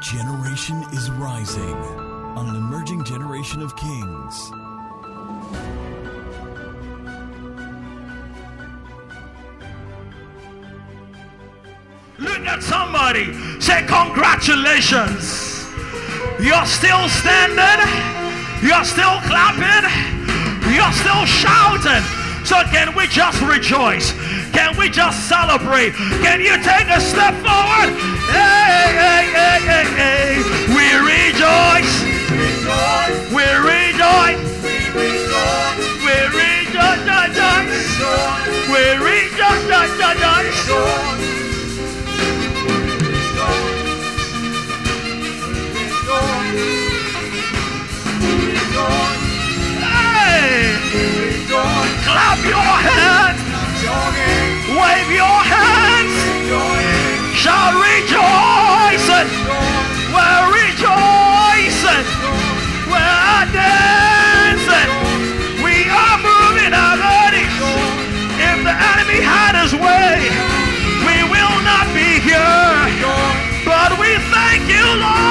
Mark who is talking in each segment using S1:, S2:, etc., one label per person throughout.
S1: generation is rising on an emerging generation of kings.
S2: Look at somebody. Say, Congratulations. You're still standing. You're still clapping. You're still shouting. So, can we just rejoice? Can we just celebrate? Can you take a step forward? Hey, hey, hey, hey, hey. We rejoice. We rejoice. We rejoice. We rejoice. We don't. Clap your hands. Wave your hands. Shout rejoicing. We're rejoicing. We're dancing. We are moving our bodies. If the enemy had his way, we will not be here. But we thank you, Lord.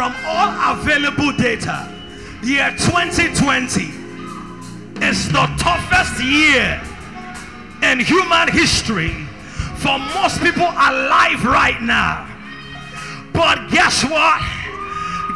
S2: From all available data, year 2020 is the toughest year in human history for most people alive right now. But guess what?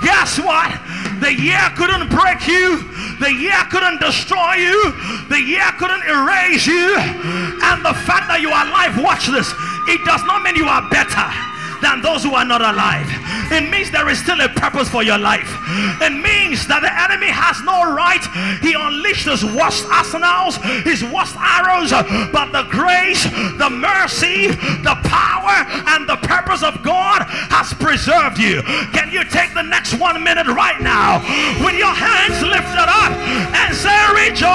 S2: Guess what? The year couldn't break you. The year couldn't destroy you. The year couldn't erase you. And the fact that you are alive, watch this. It does not mean you are better than those who are not alive. It means there is still a purpose for your life. It means that the enemy has no right. He unleashed his worst arsenals, his worst arrows, but the grace, the mercy, the power, and the purpose of God has preserved you. Can you take the next one minute right now with your hands lifted up and say, Rejoice!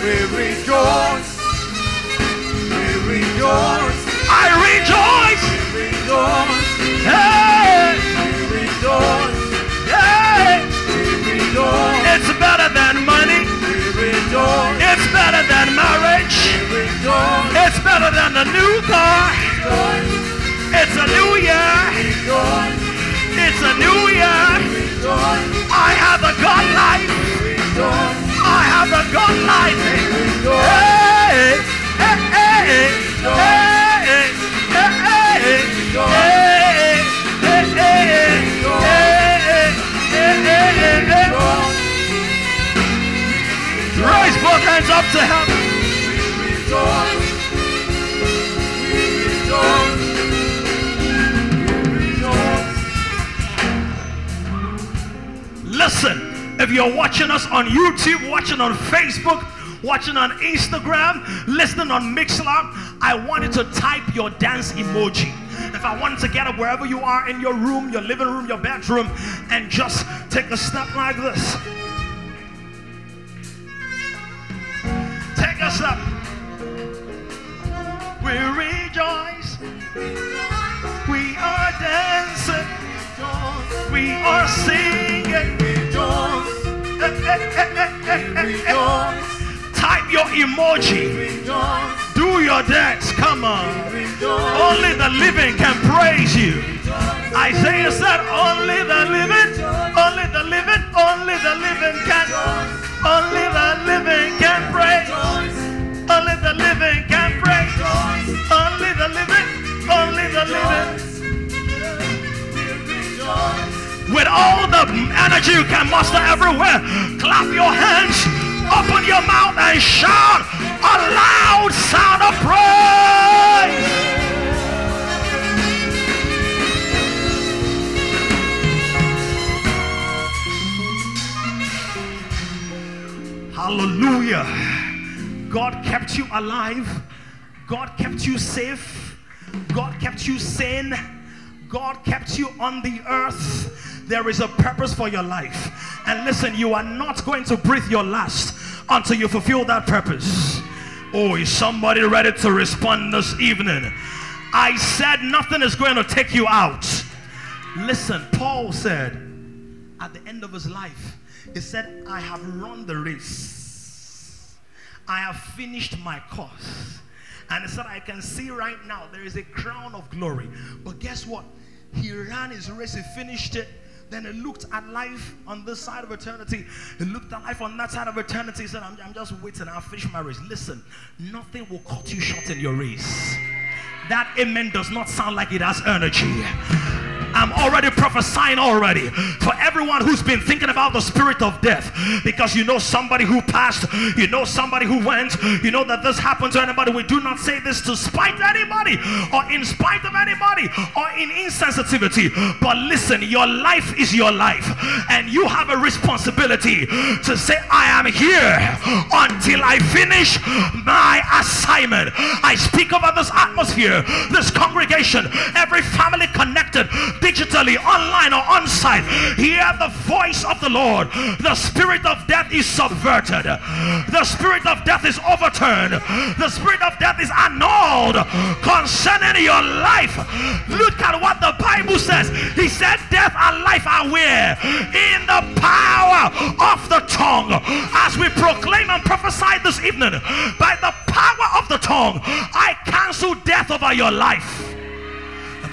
S3: We rejoice. Rejoice.
S2: I rejoice!
S3: Rejoice.
S2: Hey!
S3: Rejoice.
S2: Hey!
S3: Rejoice.
S2: It's better than money.
S3: Rejoice.
S2: It's better than marriage.
S3: Rejoice.
S2: It's better than a new car. It's a new year.
S3: Rejoice.
S2: It's a new year.
S3: Rejoice.
S2: I have a God life.
S3: Rejoice.
S2: I have a God life.
S3: Rejoice.
S2: Hey, hey, hey, Raise both hands up to heaven. Listen, if you're watching us on YouTube, watching on Facebook, watching on Instagram, listening on Mixlr, I want you to type your dance emoji. If I wanted to get up wherever you are in your room, your living room, your bedroom, and just take a step like this. Take a step. We rejoice. We are dancing. We are singing.
S3: Rejoice.
S2: Eh, eh, eh.
S3: Rejoice.
S2: Your emoji. Do your dance. Come on. Only the living can praise you. Isaiah said, Only the living, only the living, only the living can, only the living can praise. Only the living can praise. Only the living, only the living. With all the energy you can muster everywhere, clap your hands, open your mouth, and shout a loud sound of praise. Hallelujah. God kept you alive. God kept you safe. God kept you sane. God kept you on the earth. There is a purpose for your life. And listen, you are not going to breathe your last until you fulfill that purpose. Oh, is somebody ready to respond this evening? I said nothing is going to take you out. Listen, Paul said at the end of his life, he said, I have run the race, I have finished my course. And he said, I can see right now there is a crown of glory. But guess what? He ran his race, he finished it. Then he looked at life on this side of eternity. He looked at life on that side of eternity. He said, I'm, I'm just waiting. I'll finish my race. Listen, nothing will cut you short in your race. That amen does not sound like it has energy. I'm already prophesying already for everyone who's been thinking about the spirit of death because you know somebody who passed, you know somebody who went, you know that this happened to anybody. We do not say this to spite anybody or in spite of anybody or in insensitivity. But listen, your life is your life, and you have a responsibility to say, I am here until I finish my assignment. I speak over this atmosphere, this congregation, every family connected digitally, online, or on site, hear the voice of the Lord. The spirit of death is subverted, the spirit of death is overturned, the spirit of death is annulled concerning your life. Look at what the Bible says. He said, Death and life are where? In the power of the tongue. As we proclaim and prophesy this evening, by the power of the tongue, I cancel death over your life.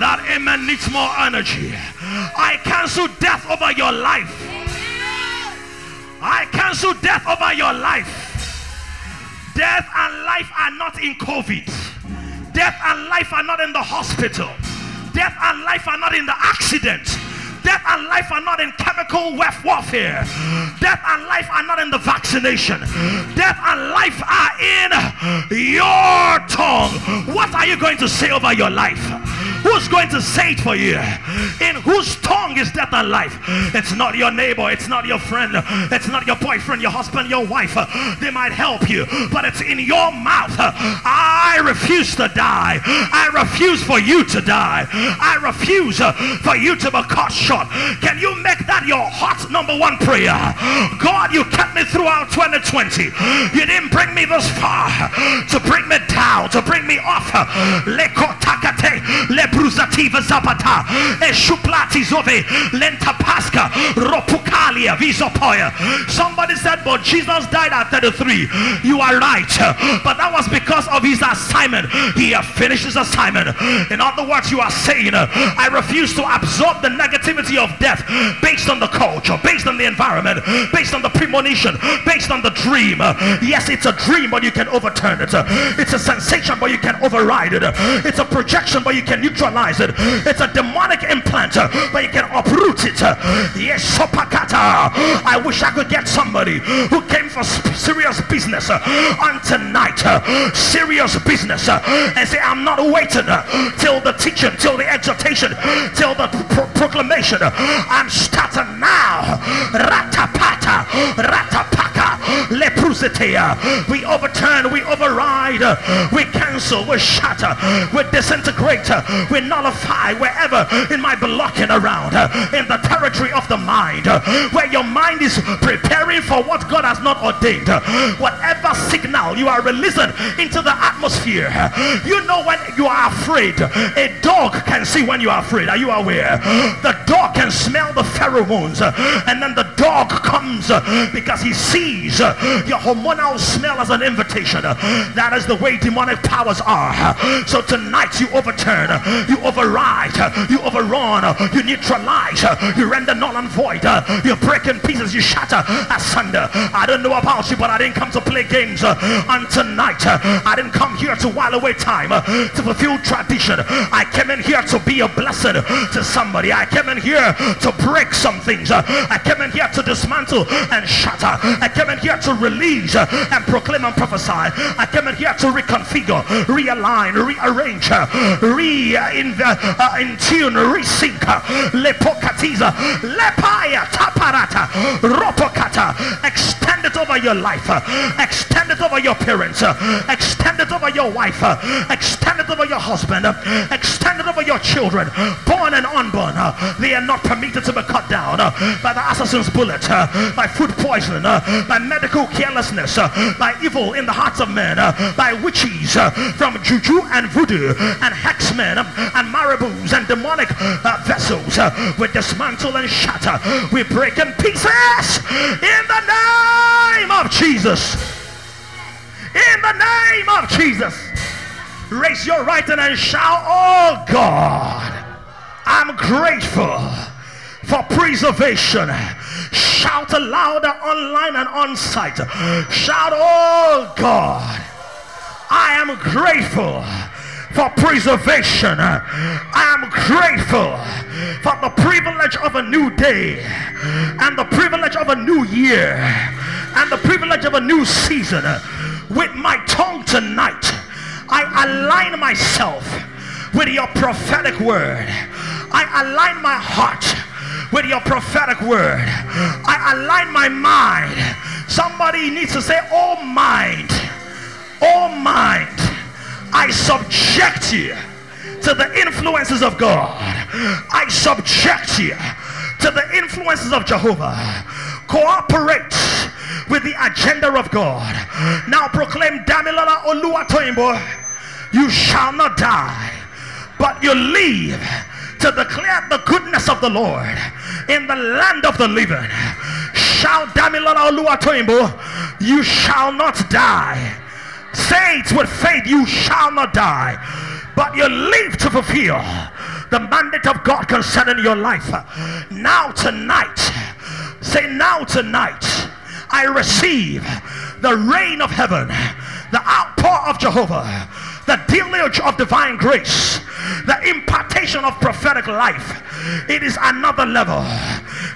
S2: That amen needs more energy. I cancel death over your life. I cancel death over your life. Death and life are not in COVID. Death and life are not in the hospital. Death and life are not in the accident. Death and life are not in chemical warfare. Death and life are not in the vaccination. Death and life are in your tongue. What are you going to say over your life? Who's going to say it for you? In whose tongue is death and life? It's not your neighbor, it's not your friend, it's not your boyfriend, your husband, your wife. They might help you, but it's in your mouth. I refuse to die. I refuse for you to die. I refuse for you to be caught short. Can you make that your heart number one prayer? God, you kept me throughout 2020. You didn't bring me this far to bring me down, to bring me off. Zapata, eshuplati zove, lenta pasca, ropukalia, visopoya. Somebody said, but Jesus died at 33. You are right. But that was because of his assignment. He finished his assignment. In other words, you are saying, I refuse to absorb the negativity of death based on the culture, based on the environment, based on the premonition, based on the dream. Yes, it's a dream, but you can overturn it. It's a sensation, but you can override it. It's a projection, but you can neutralize it. It's a demonic implant, uh, but you can uproot it. Yes. I wish I could get somebody who came for serious business uh, on tonight. Uh, serious business. And say, I'm not waiting till the teaching, till the exhortation, till the pro- proclamation. I'm starting now. Ratapata, ratapaka, leprositia. We overturn, we override, we cancel, we shatter, we disintegrate, we nullify wherever it might be locking around uh, in the territory of the mind, uh, where your mind is preparing for what God has not ordained. Uh, whatever signal you are releasing into the atmosphere, you know when you are afraid. A dog can see when you are afraid. Are you aware? The dog can smell the pheromones, and then the dog comes because he sees your hormonal smell as an invitation. That is the way demonic powers are. So tonight you overturn, you override, you overrun, you neutralize, you render null and void, you break in pieces, you shatter asunder. I don't know about you, but I didn't come to play games uh, on tonight. I didn't come here to while away time, uh, to fulfill tradition. I came in here to be a blessing to somebody. I came in here to break some things. Uh, I came in here to dismantle and shatter. I came in here to release and proclaim and prophesy. I came in here to reconfigure, realign, rearrange, re in, uh, in tune, resync. Lepokatiza, lepaya, taparata, ropokata. Extend it over your life. Extend it over your parents. Extend it over your wife. Extend it over your husband. Extend it over your children, born and unborn. Uh, they are not permitted to be cut down uh, by the assassin's bullet, uh, by food poisoning, uh, by medical carelessness, uh, by evil in the hearts of men, uh, by witches uh, from juju and voodoo and hexmen and marabouts and demonic uh, vessels. Uh, we dismantle and shatter. We break in pieces in the name of Jesus. In the name of Jesus. Raise your right hand and shout, Oh God, I'm grateful for preservation. Shout louder online and on site. Shout, Oh God, I am grateful for preservation. I am grateful for the privilege of a new day and the privilege of a new year and the privilege of a new season. With my tongue tonight, I align myself with your prophetic word. I align my heart with your prophetic word. I align my mind. Somebody needs to say, Oh, mind. Oh, mind. I subject you to the influences of God. I subject you to the influences of Jehovah. Cooperate with the agenda of God. Now proclaim Damilola Oluwatoyimbo, you shall not die, but you live to declare the goodness of the Lord in the land of the living. Shout Damilola Oluwatoyimbo, you shall not die. Say it with faith, you shall not die, but you live to fulfill the mandate of God concerning your life. Now, tonight, say, now, tonight, I receive the rain of heaven, the outpour of Jehovah, the deluge of divine grace, the impartation of prophetic life. It is another level,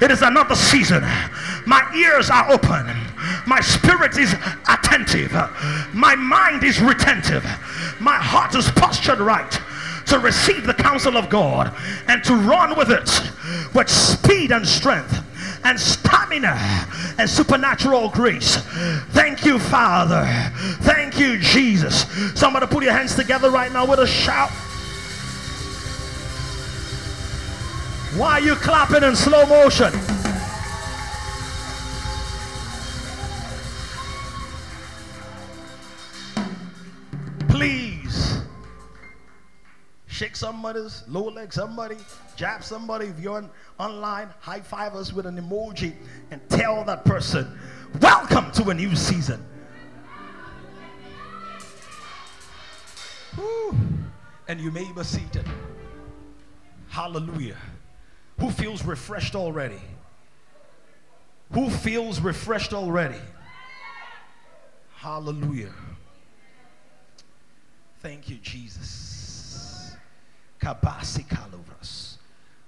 S2: it is another season. My ears are open, my spirit is attentive, my mind is retentive, my heart is postured right to receive the counsel of God and to run with it with speed and strength and stamina and supernatural grace. Thank you, Father. Thank you, Jesus. Somebody put your hands together right now with a shout. Why are you clapping in slow motion? Please shake somebody's lower leg, somebody, jab somebody. If you're on, online, high five us with an emoji and tell that person, Welcome to a new season. Whew. And you may be seated. Hallelujah. Who feels refreshed already? Who feels refreshed already? Hallelujah. Thank you, Jesus. Kabasi kalovras.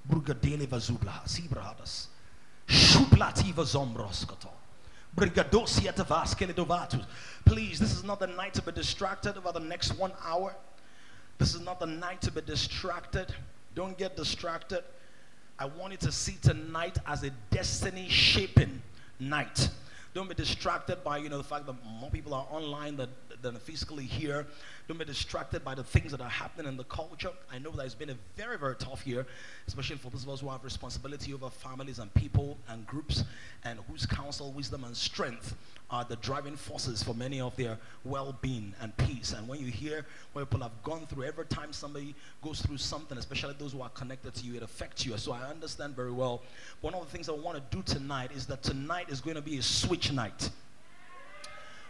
S2: Vazubla. Sibrahadas. Shuplativa zombroskoto. Brigadosia tavaskeledovatus. Please, this is not the night to be distracted over the next one hour. This is not the night to be distracted. Don't get distracted. I want you to see tonight as a destiny shaping night. Don't be distracted by you know the fact that more people are online than, than physically here. Don't be distracted by the things that are happening in the culture. I know that it's been a very, very tough year, especially for those of us who have responsibility over families and people and groups and whose counsel, wisdom, and strength are the driving forces for many of their well-being and peace. And when you hear what people have gone through, every time somebody goes through something, especially those who are connected to you, it affects you. So I understand very well. One of the things I want to do tonight is that tonight is going to be a switch night.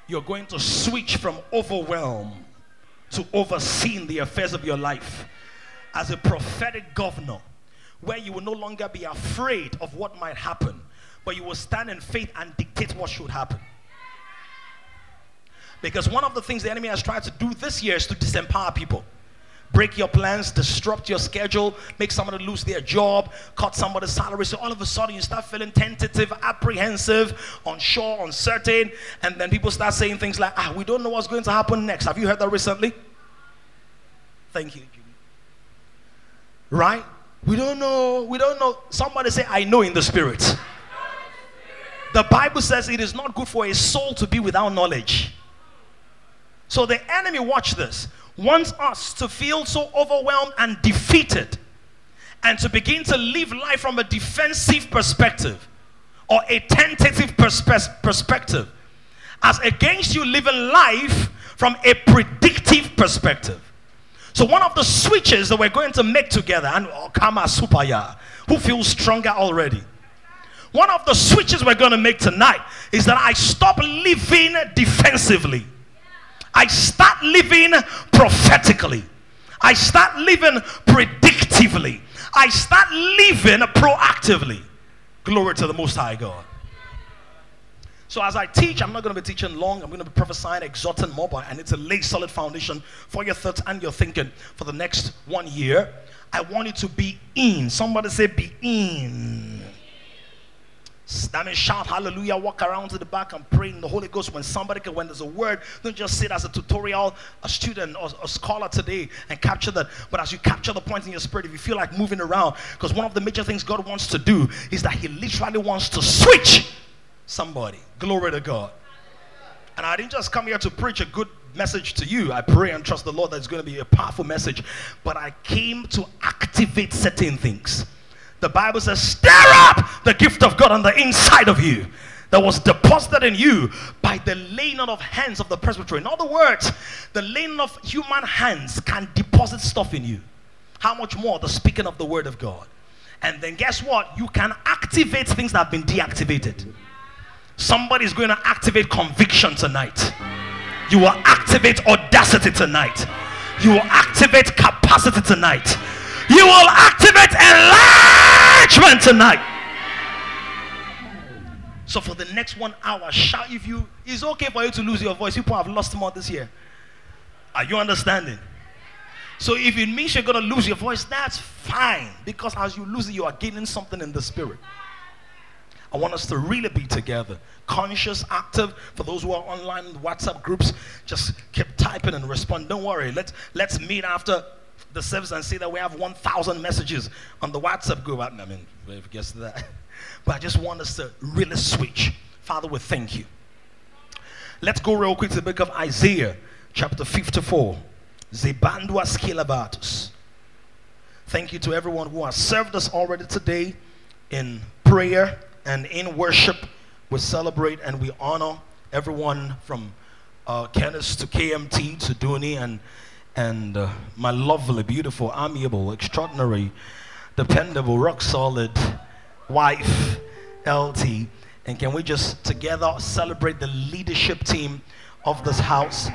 S2: You're going to switch from overwhelm to overseeing the affairs of your life as a prophetic governor, where you will no longer be afraid of what might happen, but you will stand in faith and dictate what should happen. Because one of the things the enemy has tried to do this year is to disempower people. Break your plans, disrupt your schedule, make somebody lose their job, cut somebody's salary. So all of a sudden you start feeling tentative, apprehensive, unsure, uncertain. And then people start saying things like, ah, we don't know what's going to happen next. Have you heard that recently? Thank you. Right? We don't know. We don't know. Somebody say, I know in the spirit. The Bible says it is not good for a soul to be without knowledge. So the enemy, watch this, wants us to feel so overwhelmed and defeated and to begin to live life from a defensive perspective or a tentative perspe- perspective as against you living life from a predictive perspective. So one of the switches that we're going to make together, and oh, Kama Supaya, who feels stronger already? One of the switches we're going to make tonight is that I stop living defensively. I start living prophetically. I start living predictively. I start living proactively. Glory to the Most High God. So as I teach, I'm not going to be teaching long. I'm going to be prophesying, exhorting more, but I need to lay solid foundation for your thoughts and your thinking for the next one year. I want you to be in. Somebody say, be in. That means shout hallelujah, walk around to the back and pray in the Holy Ghost when somebody can, when there's a word, don't just sit as a tutorial, a student or a scholar today and capture that. But as you capture the point in your spirit, if you feel like moving around, because one of the major things God wants to do is that He literally wants to switch somebody. Glory to God. And I didn't just come here to preach a good message to you. I pray and trust the Lord that it's going to be a powerful message. But I came to activate certain things. The Bible says, stir up the gift of God on the inside of you that was deposited in you by the laying on of hands of the presbytery. In other words, the laying of human hands can deposit stuff in you. How much more the speaking of the word of God? And then guess what? You can activate things that have been deactivated. Somebody's going to activate conviction tonight. You will activate audacity tonight. You will activate capacity tonight. You will activate tonight. So for the next one hour, shout if you it's okay for you to lose your voice. People have lost more this year. Are you understanding? So if it means you're gonna lose your voice, that's fine. Because as you lose it, you are gaining something in the spirit. I want us to really be together, conscious, active. For those who are online WhatsApp groups, just keep typing and respond. Don't worry. Let's let's meet after the service and see that we have 1,000 messages on the WhatsApp group. I mean, if guess that. But I just want us to really switch. Father, we thank you. Let's go real quick to the book of Isaiah, chapter 54. Zebandua Skilabatus. Thank you to everyone who has served us already today in prayer and in worship. We celebrate and we honor everyone from uh, Kenneth to KMT to Dooney and and uh, my lovely, beautiful, amiable, extraordinary, dependable, rock solid wife, LT. And can we just together celebrate the leadership team of this house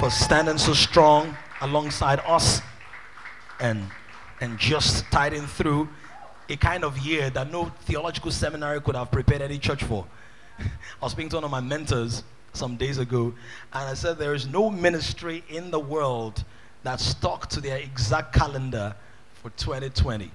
S2: for standing so strong alongside us and, and just tiding through a kind of year that no theological seminary could have prepared any church for. I was speaking to one of my mentors some days ago, and I said, There is no ministry in the world that stuck to their exact calendar for 2020.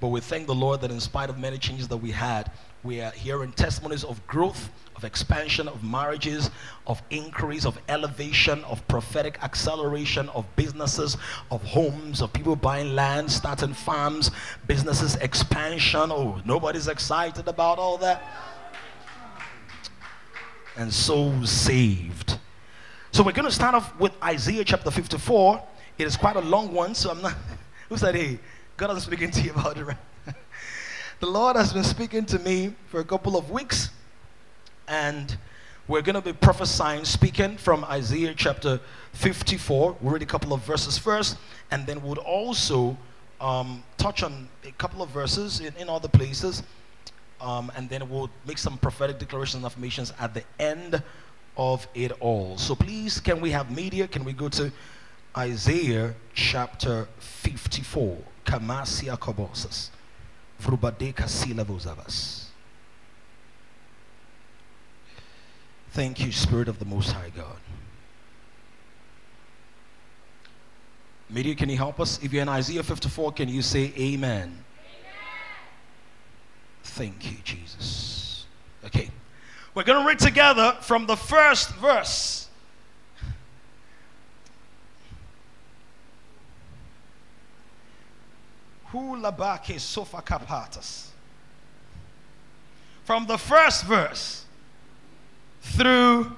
S2: But we thank the Lord that in spite of many changes that we had, we are hearing testimonies of growth, of expansion, of marriages, of increase, of elevation, of prophetic acceleration, of businesses, of homes, of people buying land, starting farms, businesses expansion. Oh, nobody's excited about all that. And souls saved. So we're going to start off with Isaiah chapter 54. It is quite a long one, so I'm not. Who said, hey, God been speaking to you about it, right? the Lord has been speaking to me for a couple of weeks, and we're going to be prophesying, speaking from Isaiah chapter 54. We'll read a couple of verses first, and then we'll also um, touch on a couple of verses in, in other places, um, and then we'll make some prophetic declarations and affirmations at the end of it all. So please, can we have media? Can we go to Isaiah chapter 54. Kamasia kobosas. Vrubadeka silabozavas. Thank you, Spirit of the Most High God. Media, can you help us? If you're in Isaiah 54, can you say amen? Thank you, Jesus. Okay. We're going to read together from the first verse. From the first verse through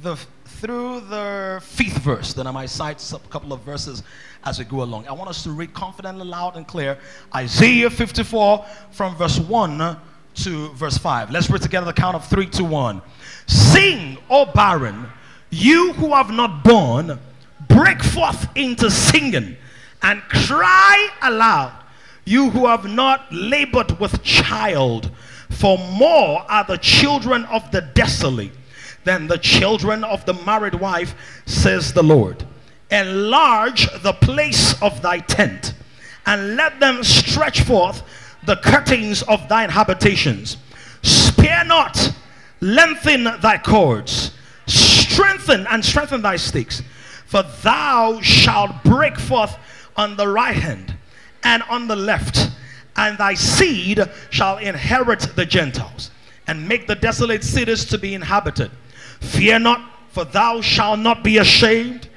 S2: the through the fifth verse. Then I might cite a couple of verses as we go along. I want us to read confidently, loud, and clear Isaiah 54 from verse 1 to verse 5. Let's read together the count of three to one. Sing, O barren, you who have not born, break forth into singing and cry aloud, you who have not labored with child. For more are the children of the desolate than the children of the married wife, says the Lord. Enlarge the place of thy tent, and let them stretch forth the curtains of thine habitations. Spare not, lengthen thy cords, strengthen and strengthen thy sticks, for thou shalt break forth on the right hand and on the left, and thy seed shall inherit the Gentiles, and make the desolate cities to be inhabited. Fear not, for thou shalt not be ashamed,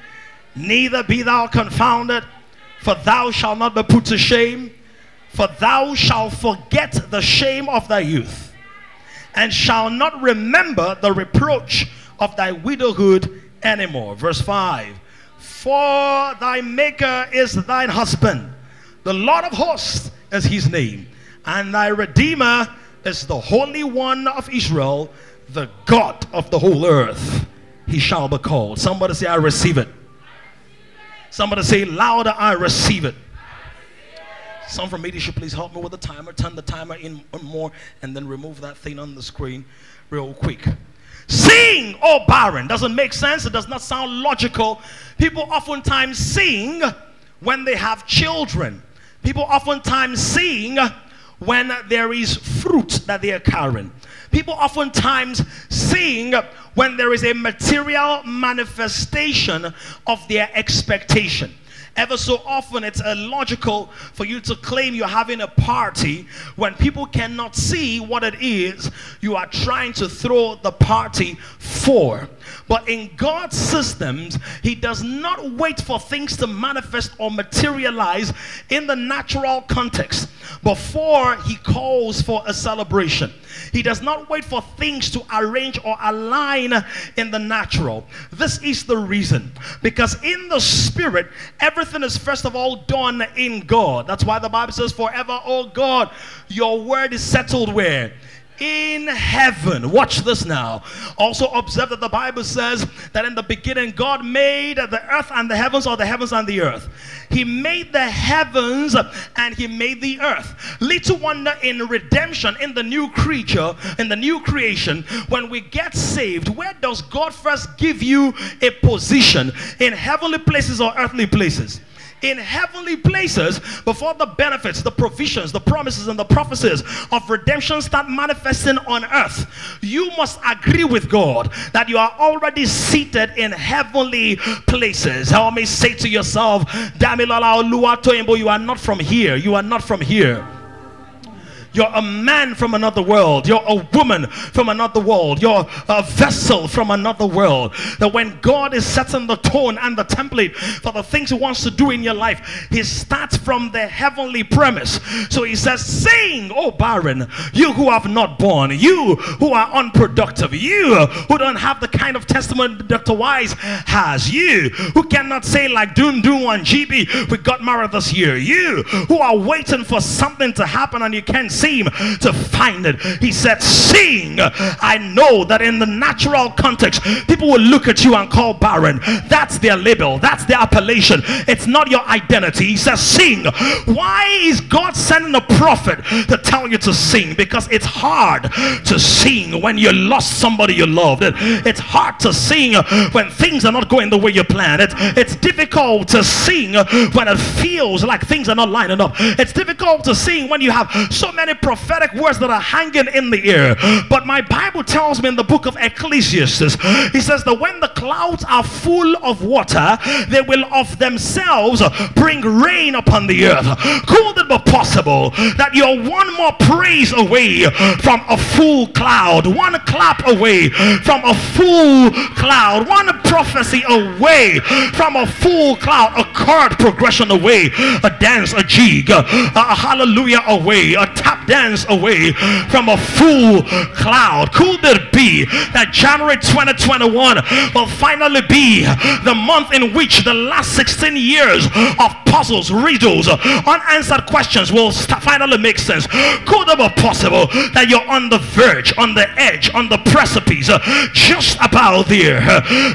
S2: neither be thou confounded, for thou shalt not be put to shame. For thou shalt forget the shame of thy youth, and shall not remember the reproach of thy widowhood anymore. Verse 5 For thy Maker is thine husband, the Lord of hosts is his name, and thy Redeemer is the Holy One of Israel, the God of the whole earth. He shall be called. Somebody say, I receive it. Somebody say louder, I receive it. Some from media should please help me with the timer. Turn the timer in more and then remove that thing on the screen real quick. Sing, oh barren. Doesn't make sense. It does not sound logical. People oftentimes sing when they have children. People oftentimes sing when there is fruit that they are carrying. People oftentimes sing when there is a material manifestation of their expectation. Ever so often, it's illogical for you to claim you're having a party when people cannot see what it is you are trying to throw the party for. But in God's systems, He does not wait for things to manifest or materialize in the natural context before He calls for a celebration. He does not wait for things to arrange or align in the natural. This is the reason because in the spirit, everything is first of all done in God. That's why the Bible says, Forever, oh God, your word is settled where? In heaven. Watch this now. Also, observe that the Bible says that in the beginning, God made the earth and the heavens, or the heavens and the earth. He made the heavens and He made the earth. Little wonder in redemption, in the new creature, in the new creation, when we get saved, where does God first give you a position in heavenly places or earthly places? In heavenly places before the benefits, the provisions, the promises, and the prophecies of redemption start manifesting on earth. You must agree with God that you are already seated in heavenly places. How may say to yourself, Damilola you are not from here. You are not from here. You're a man from another world. You're a woman from another world. You're a vessel from another world. That when God is setting the tone and the template for the things He wants to do in your life, He starts from the heavenly premise. So He says, Sing, oh barren, you who have not born, you who are unproductive, you who don't have the kind of testimony Dr. Wise has, you who cannot say, like Doon Doon and GB, we got married this year, you who are waiting for something to happen and you can't see seem to find it. He said, Sing. I know that in the natural context, people will look at you and call barren. That's their label, that's their appellation. It's not your identity. He says, Sing. Why is God sending a prophet to tell you to sing? Because it's hard to sing when you lost somebody you loved. It's hard to sing when things are not going the way you planned. It's difficult to sing when it feels like things are not lining up. It's difficult to sing when you have so many prophetic words that are hanging in the air. But my Bible tells me in the book of Ecclesiastes, he says that when the clouds are full of water, they will of themselves bring rain upon the earth. Could it be possible that you're one more praise away from a full cloud, one clap away from a full cloud, one prophecy away from a full cloud, a chord progression away, a dance, a jig, a hallelujah away, a tap dance away from a full cloud. Could it be that January 2021 will finally be the month in which the last 16 years of puzzles, riddles, unanswered questions will finally make sense? Could it be possible that you're on the verge, on the edge, on the precipice, just about there?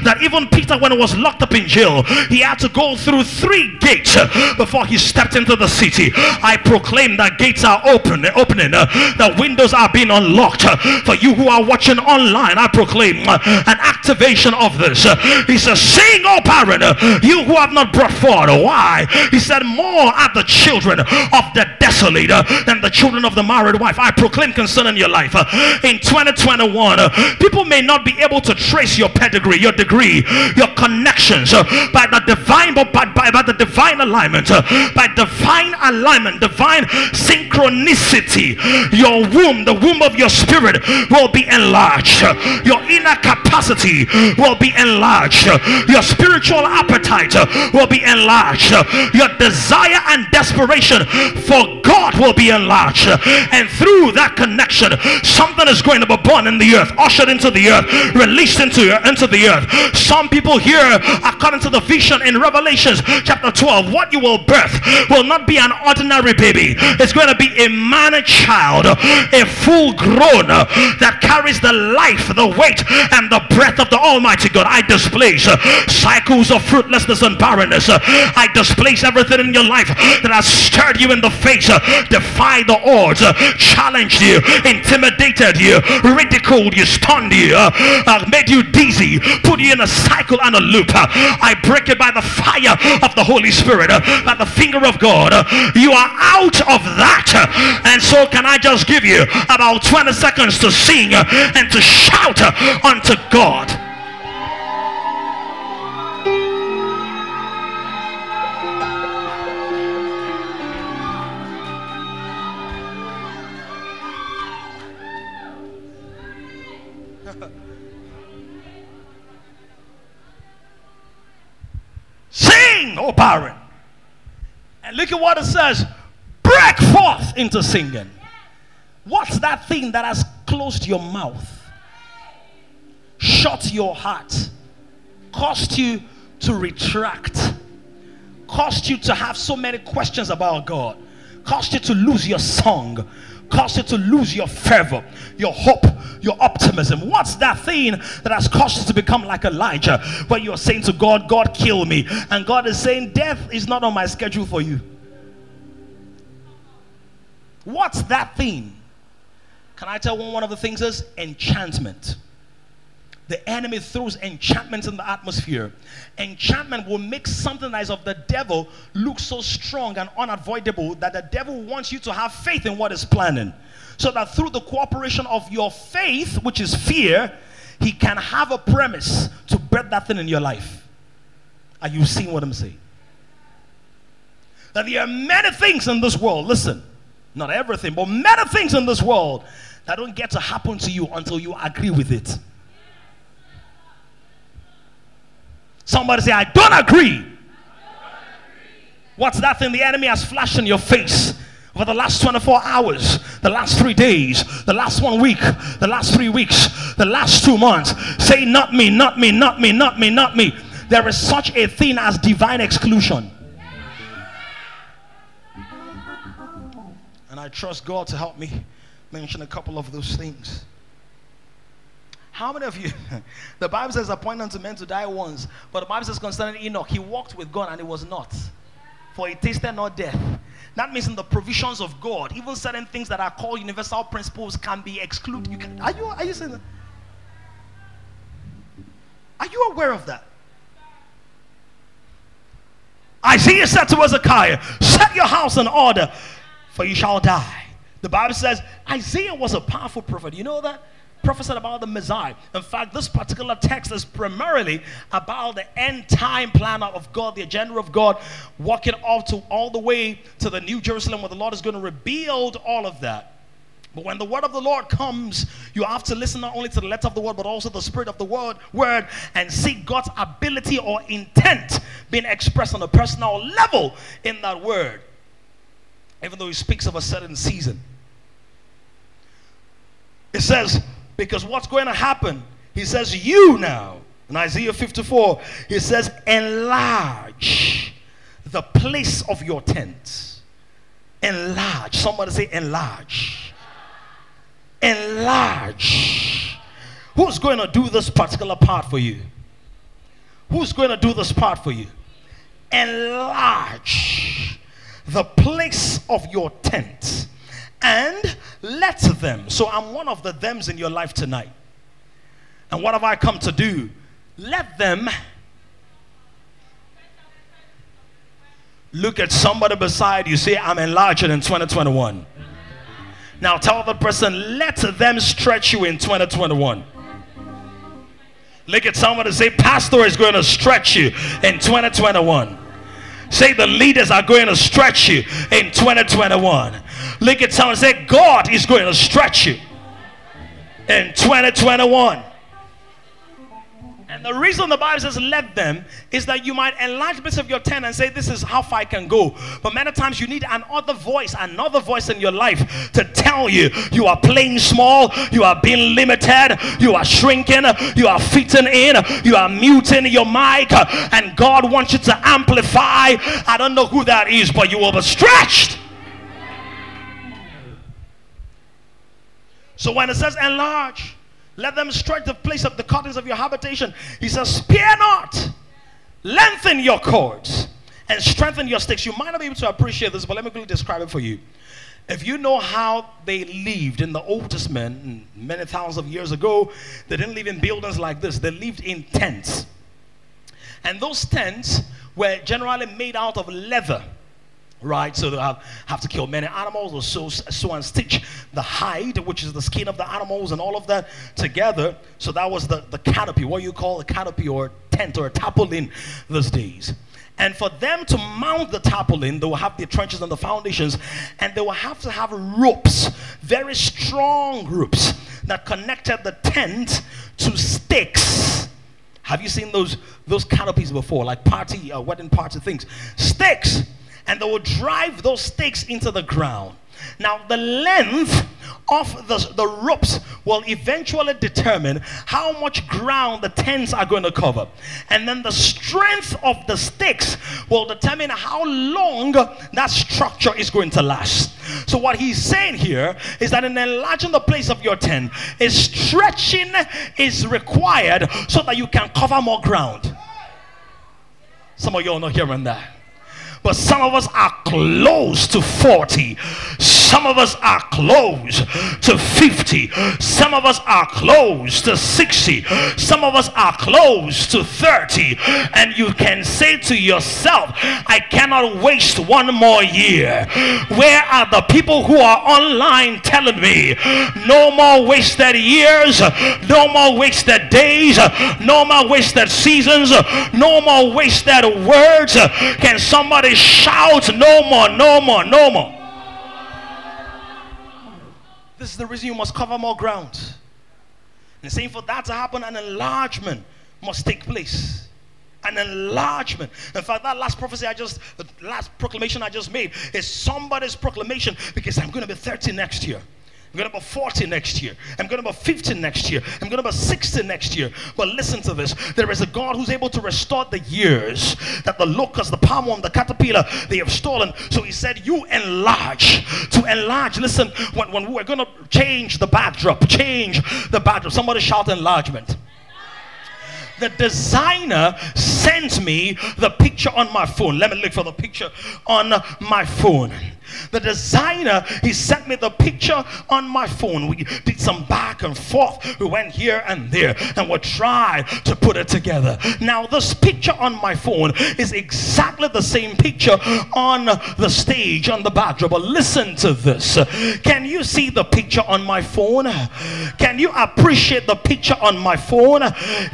S2: That even Peter, when he was locked up in jail, he had to go through three gates before he stepped into the city. I proclaim that gates are open, opening, uh, the windows are being unlocked. uh, For you who are watching online, I proclaim uh, an activation of this. He says, Sing, O barren, uh, you who have not brought forth. Why? He said, More are the children of the desolate than the children of the married wife. I proclaim concerning your life in 2021. uh, People may not be able to trace your pedigree, your degree, your connections by the divine, but by, by, by the divine alignment, by divine alignment, divine synchronicity. Your womb, the womb of your spirit, will be enlarged. Your inner capacity will be enlarged. Your spiritual appetite will be enlarged. Your desire and desperation for God will be enlarged. And through that connection, something is going to be born in the earth, ushered into the earth, released into, into the earth. Some people here, according to the vision in Revelations chapter 12, what you will birth will not be an ordinary baby. It's going to be a man child, a full grown that carries the life, the weight, and the breath of the Almighty God. I displace uh, cycles of fruitlessness and barrenness. I displace everything in your life that has stirred you in the face, uh, defied the odds, uh, challenged you, intimidated you, ridiculed you, stunned you, made you dizzy, put you in a cycle and a loop. I break it by the fire of the Holy Spirit, by the finger of God. You are out of that. Uh, so, can I just give you about 20 seconds to sing and to shout unto God? Sing, oh barren. And look at what it says break forth into singing. What's that thing that has closed your mouth, shut your heart, caused you to retract, caused you to have so many questions about God, caused you to lose your song, caused you to lose your fervor, your hope, your optimism? What's that thing that has caused you to become like Elijah, where you're saying to God, God, kill me? And God is saying, Death is not on my schedule for you. What's that thing? Can I tell one, one of the things is enchantment. The enemy throws enchantment in the atmosphere. Enchantment will make something that is of the devil look so strong and unavoidable that the devil wants you to have faith in what is planning. So that through the cooperation of your faith, which is fear, he can have a premise to birth that thing in your life. Are you seeing what I'm saying? That there are many things in this world, listen, not everything, but many things in this world that don't get to happen to you until you agree with it. Somebody say, I don't agree. What's that thing the enemy has flashed in your face over the last 24 hours, the last three days, the last one week, the last three weeks, the last two months? Say, not me, not me, not me, not me, not me. There is such a thing as divine exclusion. I trust God to help me mention a couple of those things. How many of you? The Bible says, appoint unto men to die once. But the Bible says concerning Enoch, he walked with God and he was not. For he tasted not death. That means in the provisions of God, even certain things that are called universal principles can be excluded. You can, are you are you saying that? Are you aware of that? Isaiah said to Hezekiah, Set your house in order, for you shall die. The Bible says Isaiah was a powerful prophet. You know that? Prophesied about the Messiah. In fact, this particular text is primarily about the end time plan of God, the agenda of God, walking all to all the way to the New Jerusalem where the Lord is going to rebuild all of that. But when the word of the Lord comes, you have to listen not only to the letter of the word, but also the spirit of the word, word and see God's ability or intent being expressed on a personal level in that word. Even though he speaks of a certain season. It says, because what's going to happen? He says, You now, in Isaiah 54, he says, Enlarge the place of your tent. Enlarge. Somebody say, Enlarge. Enlarge. Who's going to do this particular part for you? Who's going to do this part for you? Enlarge the place of your tent and let them. So I'm one of the thems in your life tonight. And what have I come to do? Let them look at somebody beside you. Say, I'm enlarging in 2021. Now tell the person, let them stretch you in 2021. Look at someone and say, Pastor is going to stretch you in 2021. Say, the leaders are going to stretch you in 2021. Look at someone say, God is going to stretch you in 2021. And the reason the Bible says let them is that you might enlarge bits of your tent and say, This is how far I can go. But many times you need another voice, another voice in your life to tell you you are playing small, you are being limited, you are shrinking, you are fitting in, you are muting your mic, and God wants you to amplify. I don't know who that is, but you will be stretched. So when it says enlarge, let them stretch the place of the curtains of your habitation. He says, Spare not, lengthen your cords, and strengthen your stakes. You might not be able to appreciate this, but let me quickly describe it for you. If you know how they lived in the Old Testament mm, many thousands of years ago, they didn't live in buildings like this, they lived in tents. And those tents were generally made out of leather right? So they have, have to kill many animals or so and stitch the hide, which is the skin of the animals, and all of that together. So that was the, the canopy, what you call a canopy or tent or a tarpaulin those days. And for them to mount the tarpaulin, they will have the trenches and the foundations, and they will have to have ropes, very strong ropes that connected the tent to sticks. Have you seen those those canopies before, like party, uh, wedding party things? Stakes and they will drive those stakes into the ground. Now, the length of the, the ropes will eventually determine how much ground the tents are going to cover. And then the strength of the stakes will determine how long that structure is going to last. So, what he's saying here is that in enlarging the place of your tent, a stretching is required so that you can cover more ground. Some of you are not hearing that but some of us are close to 40. Some of us are close to 50. Some of us are close to 60. Some of us are close to 30. And you can say to yourself, I cannot waste one more year. Where are the people who are online telling me no more wasted years, no more wasted days, no more wasted seasons, no more wasted words? Can somebody shout no more, no more, no more? This is the reason you must cover more ground. And saying for that to happen, an enlargement must take place. An enlargement. In fact, that last prophecy I just, the last proclamation I just made is somebody's proclamation because I'm going to be 30 next year. I'm going to be 40 next year. I'm going to be 50 next year. I'm going to be 60 next year. But listen to this. There is a God who's able to restore the years that the locust, the palm worm, the caterpillar, they have stolen. So he said, you enlarge. To enlarge. Listen, when, when we're going to change the backdrop, change the backdrop. Somebody shout enlargement the designer sends me the picture on my phone. Let me look for the picture on my phone the designer, he sent me the picture on my phone. We did some back and forth. We went here and there and we tried to put it together. Now, this picture on my phone is exactly the same picture on the stage, on the backdrop. But listen to this. Can you see the picture on my phone? Can you appreciate the picture on my phone?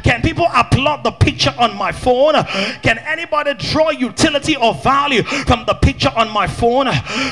S2: Can people applaud the picture on my phone? Can anybody draw utility or value from the picture on my phone?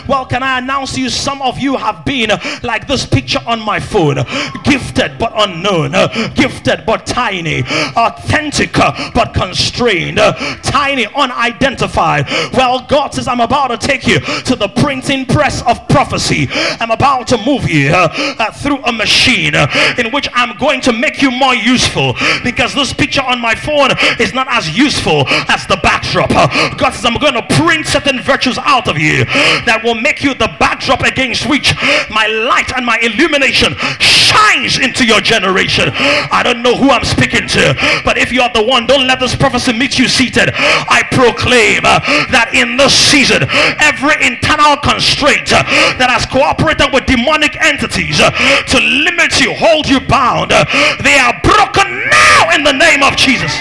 S2: Well, can I announce to you, some of you have been like this picture on my phone gifted but unknown, gifted but tiny, authentic but constrained, tiny, unidentified. Well, God says, I'm about to take you to the printing press of prophecy. I'm about to move you uh, uh, through a machine uh, in which I'm going to make you more useful because this picture on my phone is not as useful as the backdrop. Uh, God says, I'm going to print certain virtues out of you that will make you the backdrop against which my light and my illumination shines into your generation. I don't know who I'm speaking to, but if you are the one, don't let this prophecy meet you seated. I proclaim uh, that in this season, every internal constraint uh, that has cooperated with demonic entities uh, to limit you, hold you bound, uh, they are broken now in the name of Jesus.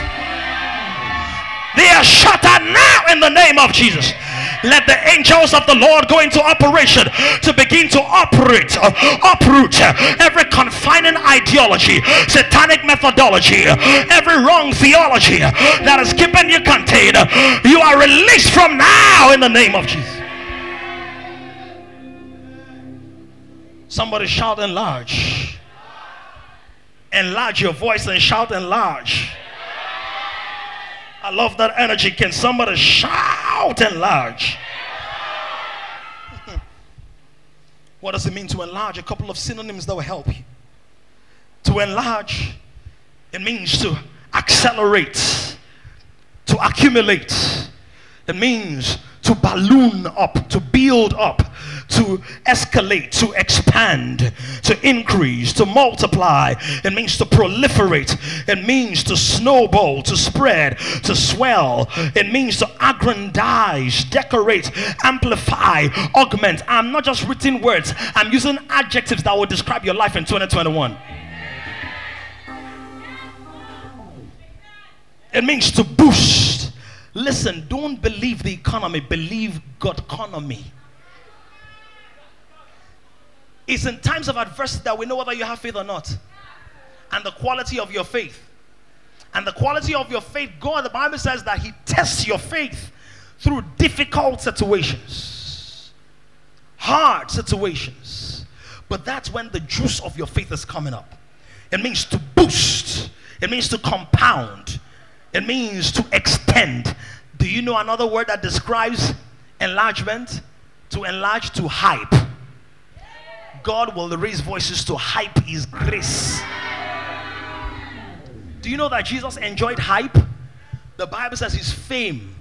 S2: They are shattered now in the name of Jesus. Let the angels of the Lord go into operation to begin to operate, uh, uproot every confining ideology, satanic methodology, every wrong theology that is keeping you contained. You are released from now in the name of Jesus. Somebody shout enlarge. Enlarge your voice and shout enlarge. I love that energy. Can somebody shout enlarge? what does it mean to enlarge? A couple of synonyms that will help you. To enlarge, it means to accelerate, to accumulate. It means to balloon up, to build up, to escalate, to expand, to increase, to multiply. It means to proliferate. It means to snowball, to spread, to swell. It means to aggrandize, decorate, amplify, augment. I'm not just written words, I'm using adjectives that will describe your life in 2021. It means to boost. Listen, don't believe the economy, believe God economy. It's in times of adversity that we know whether you have faith or not. And the quality of your faith. And the quality of your faith, God, the Bible says that He tests your faith through difficult situations, hard situations. But that's when the juice of your faith is coming up. It means to boost, it means to compound, it means to extend. Do you know another word that describes enlargement? To enlarge, to hype. God will raise voices to hype His grace. Do you know that Jesus enjoyed hype? The Bible says His fame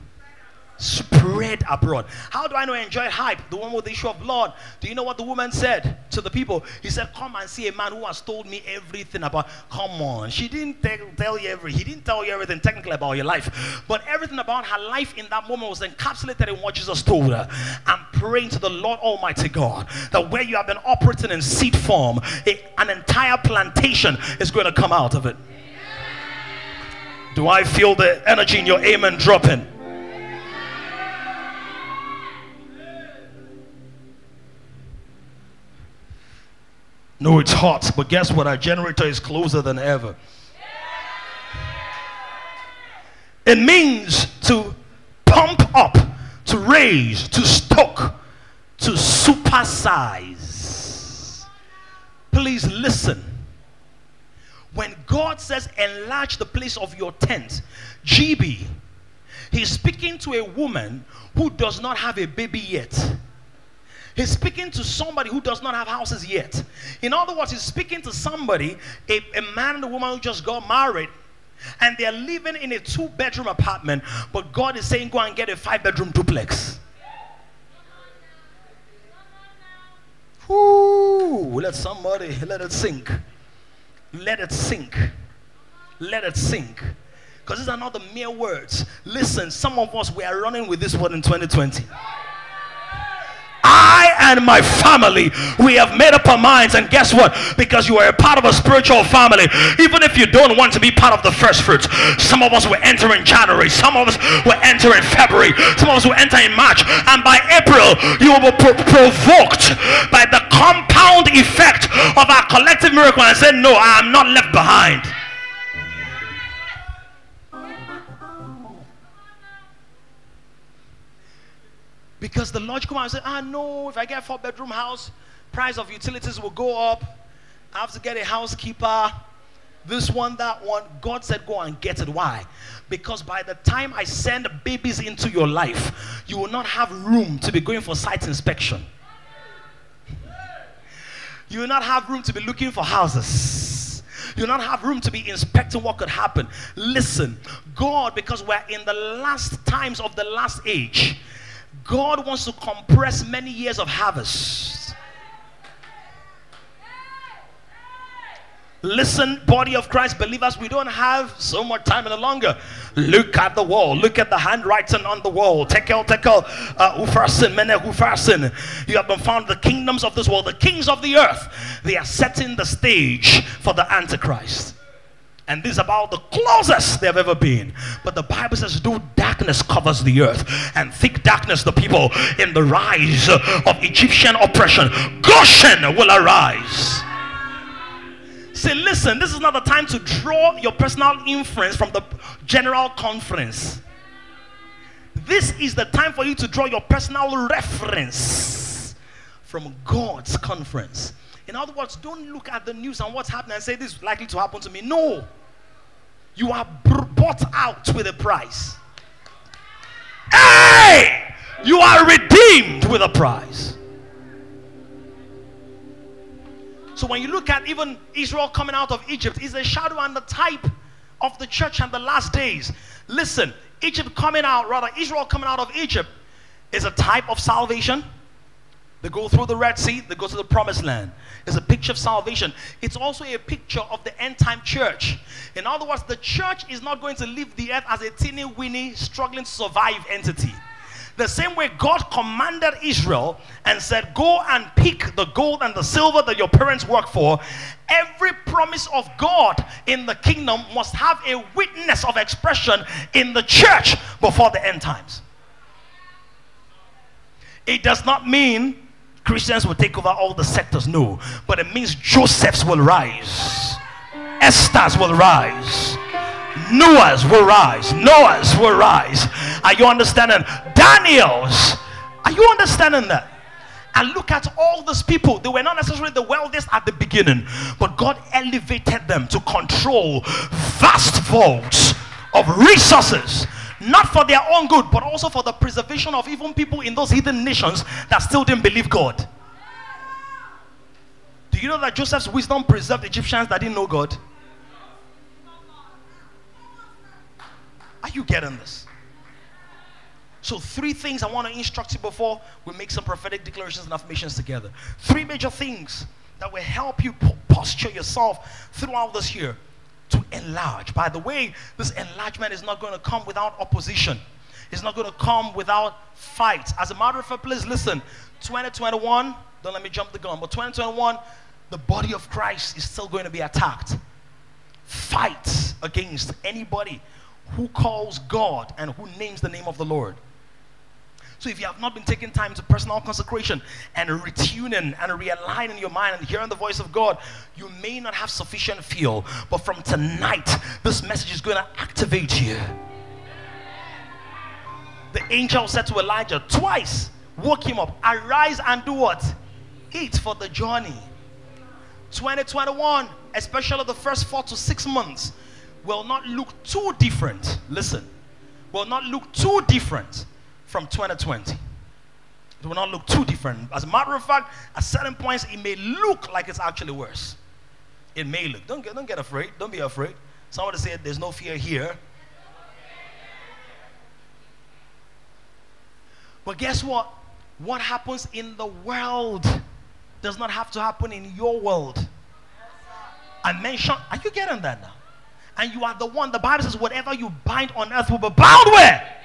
S2: spread abroad. How do I know enjoy hype? The one with the issue of blood. Do you know what the woman said to the people? He said, Come and see a man who has told me everything about. Come on. She didn't tell, tell you everything. He didn't tell you everything technically about your life. But everything about her life in that moment was encapsulated in what Jesus told her. I'm praying to the Lord Almighty God that where you have been operating in seed form, a- an entire plantation is going to come out of it. Do I feel the energy in your amen dropping? No, it's hot, but guess what? Our generator is closer than ever. It means to pump up, to raise, to stoke, to supersize. Please listen. When God says enlarge the place of your tent, GB, He's speaking to a woman who does not have a baby yet. He's speaking to somebody who does not have houses yet. In other words, he's speaking to somebody, a, a man and a woman who just got married, and they're living in a two bedroom apartment, but God is saying, go and get a five bedroom duplex. Whoo, let somebody let it sink. Let it sink. Let it sink. Because these are not the mere words. Listen, some of us we are running with this word in 2020. I and my family, we have made up our minds. And guess what? Because you are a part of a spiritual family, even if you don't want to be part of the first fruits, some of us will enter in January, some of us will enter in February, some of us will enter in March, and by April, you will be pro- provoked by the compound effect of our collective miracle and say, No, I am not left behind. Because the logical man said, ah, no, if I get a four bedroom house, price of utilities will go up. I have to get a housekeeper. This one, that one. God said, go and get it. Why? Because by the time I send babies into your life, you will not have room to be going for site inspection. You will not have room to be looking for houses. You will not have room to be inspecting what could happen. Listen, God, because we're in the last times of the last age, God wants to compress many years of harvest. Listen, body of Christ believers, we don't have so much time any longer. Look at the wall. Look at the handwriting on the wall. Tekel, tekel, uh, upharsin, mene upharsin. You have been found the kingdoms of this world, the kings of the earth. They are setting the stage for the Antichrist. And this is about the closest they've ever been. But the Bible says, "Do darkness covers the earth, and thick darkness the people in the rise of Egyptian oppression. Goshen will arise. Say, listen, this is not the time to draw your personal inference from the general conference. This is the time for you to draw your personal reference from God's conference. In other words, don't look at the news and what's happening and say this is likely to happen to me. No. You are bought out with a price. Hey! You are redeemed with a price. So when you look at even Israel coming out of Egypt, is a shadow and the type of the church and the last days. Listen, Egypt coming out, rather, Israel coming out of Egypt is a type of salvation. They go through the Red Sea, they go to the promised land. It's a picture of salvation. It's also a picture of the end time church. In other words, the church is not going to leave the earth as a teeny weeny, struggling to survive entity. The same way God commanded Israel and said, Go and pick the gold and the silver that your parents work for. Every promise of God in the kingdom must have a witness of expression in the church before the end times. It does not mean Christians will take over all the sectors, no, but it means Josephs will rise, Esther's will rise. Noah's will rise. Noah's will rise. Are you understanding? Daniel's. Are you understanding that? And look at all these people. They were not necessarily the wealthiest at the beginning, but God elevated them to control vast vaults of resources, not for their own good, but also for the preservation of even people in those hidden nations that still didn't believe God. Do you know that Joseph's wisdom preserved Egyptians that didn't know God? Are you getting this? So, three things I want to instruct you before we make some prophetic declarations and affirmations together. Three major things that will help you posture yourself throughout this year to enlarge. By the way, this enlargement is not going to come without opposition, it's not going to come without fight. As a matter of fact, please listen 2021, don't let me jump the gun, but 2021, the body of Christ is still going to be attacked. Fight against anybody who calls God and who names the name of the Lord. So if you have not been taking time to personal consecration and retuning and realigning your mind and hearing the voice of God, you may not have sufficient feel. But from tonight, this message is going to activate you. The angel said to Elijah twice, woke him up, arise and do what? Eat for the journey. 2021, especially the first four to six months, will not look too different. Listen, will not look too different from 2020. It will not look too different. As a matter of fact, at certain points, it may look like it's actually worse. It may look. Don't get, don't get afraid. Don't be afraid. Somebody said there's no fear here. But guess what? What happens in the world does not have to happen in your world. I mentioned, are you getting that now? and you are the one. The Bible says, whatever you bind on earth will be bound where?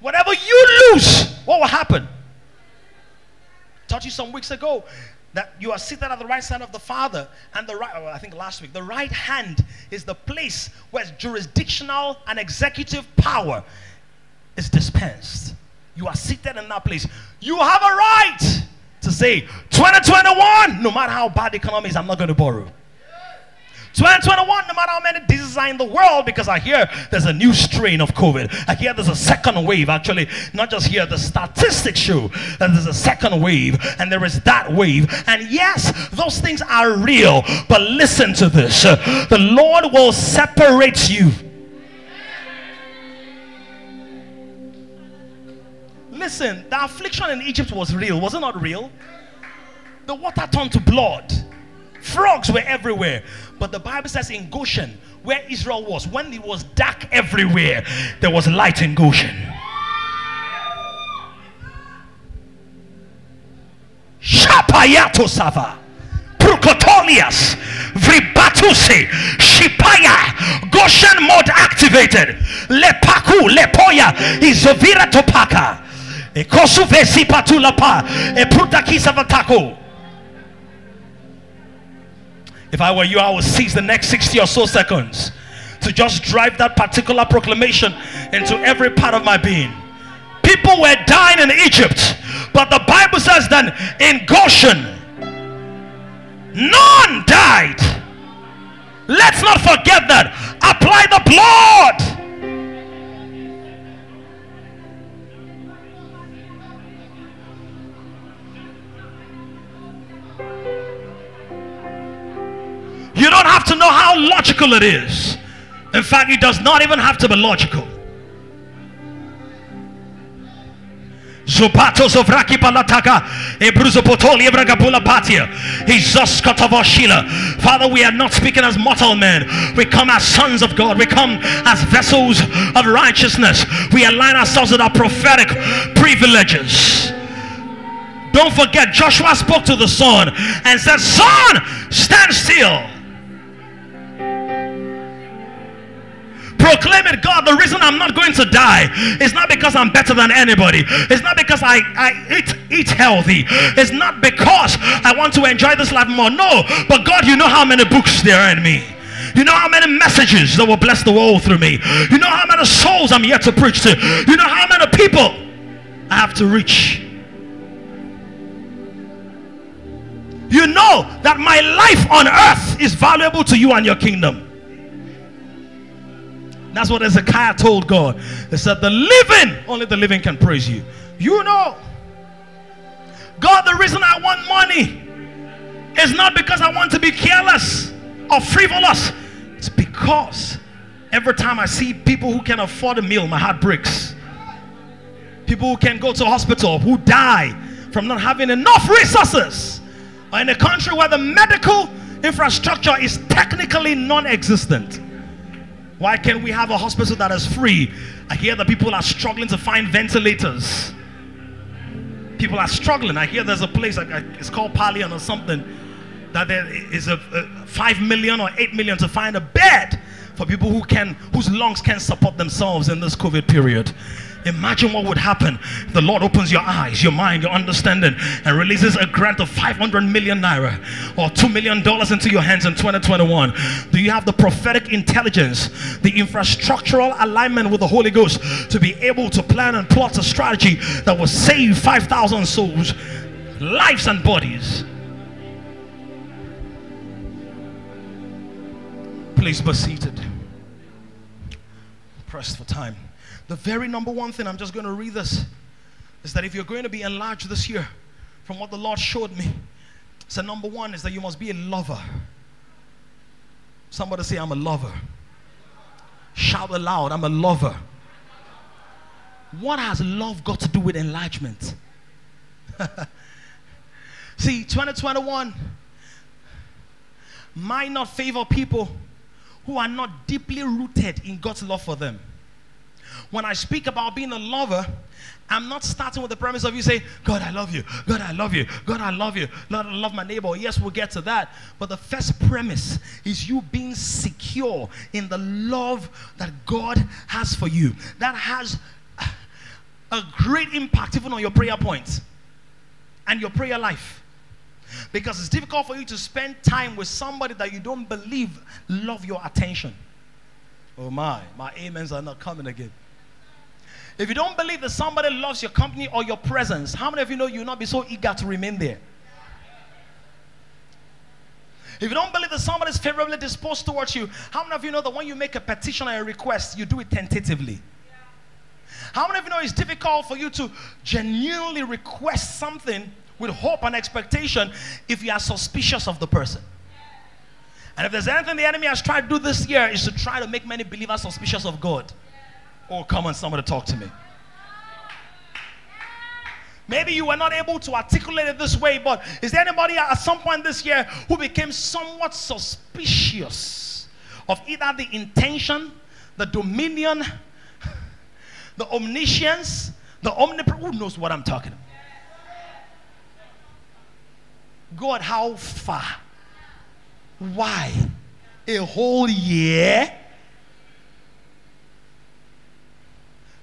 S2: Whatever you lose, what will happen? I taught you some weeks ago that you are seated at the right side of the Father, and the right, well, I think last week, the right hand is the place where jurisdictional and executive power is dispensed. You are seated in that place. You have a right to say, 2021, no matter how bad the economy is, I'm not going to borrow. 2021, no matter how many diseases are in the world, because I hear there's a new strain of COVID. I hear there's a second wave. Actually, not just here, the statistics show that there's a second wave and there is that wave. And yes, those things are real. But listen to this the Lord will separate you. Listen, the affliction in Egypt was real. Was it not real? The water turned to blood. Frogs were everywhere. But the Bible says in Goshen, where Israel was, when it was dark everywhere, there was light in Goshen. Shapayato Sava. Prokotolias. Vribatuse. Shipaya. Goshen mode activated. Lepaku. Lepoya. Izovira topaka. Ekosu vesi patulapa. Epruta kisavatako. If I were you, I would seize the next 60 or so seconds to just drive that particular proclamation into every part of my being. People were dying in Egypt, but the Bible says that in Goshen, none died. Let's not forget that. Apply the blood. How logical it is. In fact, it does not even have to be logical. Zupatos of Raki Palataka, Ebruzopotoli Ebragabula Patia, Izoskotavoshila. Father, we are not speaking as mortal men. We come as sons of God. We come as vessels of righteousness. We align ourselves with our prophetic privileges. Don't forget, Joshua spoke to the sun and said, Sun, stand still. Proclaim it god the reason i'm not going to die is not because i'm better than anybody. It's not because i, I eat, eat healthy. It's not because i want to enjoy this life more. No but god you know how many books there are in me. You know how many messages that will bless the world through me. You know how many souls i'm yet to preach to. You know how many people i have to reach. You know that my life on earth is valuable to you and your kingdom that's what Ezekiah told God. He said, The living, only the living can praise you. You know. God, the reason I want money is not because I want to be careless or frivolous. It's because every time I see people who can afford a meal, my heart breaks. People who can go to hospital, who die from not having enough resources. Or in a country where the medical infrastructure is technically non existent. Why can't we have a hospital that is free? I hear that people are struggling to find ventilators. People are struggling. I hear there's a place, like, it's called Palian or something, that there is a, a five million or eight million to find a bed for people who can, whose lungs can support themselves in this COVID period. Imagine what would happen if the Lord opens your eyes, your mind, your understanding, and releases a grant of 500 million naira or $2 million into your hands in 2021. Do you have the prophetic intelligence, the infrastructural alignment with the Holy Ghost to be able to plan and plot a strategy that will save 5,000 souls, lives, and bodies? Please be seated. Pressed for time. The very number one thing, I'm just going to read this, is that if you're going to be enlarged this year, from what the Lord showed me, so number one is that you must be a lover. Somebody say, I'm a lover. Shout aloud, I'm a lover. What has love got to do with enlargement? See, 2021 might not favor people who are not deeply rooted in God's love for them. When I speak about being a lover, I'm not starting with the premise of you say, God, I love you. God, I love you. God, I love you. Lord, I love my neighbor. Yes, we'll get to that. But the first premise is you being secure in the love that God has for you. That has a great impact even on your prayer points and your prayer life. Because it's difficult for you to spend time with somebody that you don't believe love your attention. Oh my, my amens are not coming again. If you don't believe that somebody loves your company or your presence, how many of you know you'll not be so eager to remain there? If you don't believe that somebody is favorably disposed towards you, how many of you know that when you make a petition or a request, you do it tentatively? How many of you know it's difficult for you to genuinely request something with hope and expectation if you are suspicious of the person? And if there's anything the enemy has tried to do this year is to try to make many believers suspicious of God. Oh, come on, somebody talk to me. Maybe you were not able to articulate it this way, but is there anybody at some point this year who became somewhat suspicious of either the intention, the dominion, the omniscience, the omnipresence? Who knows what I'm talking about? God, how far? Why? A whole year?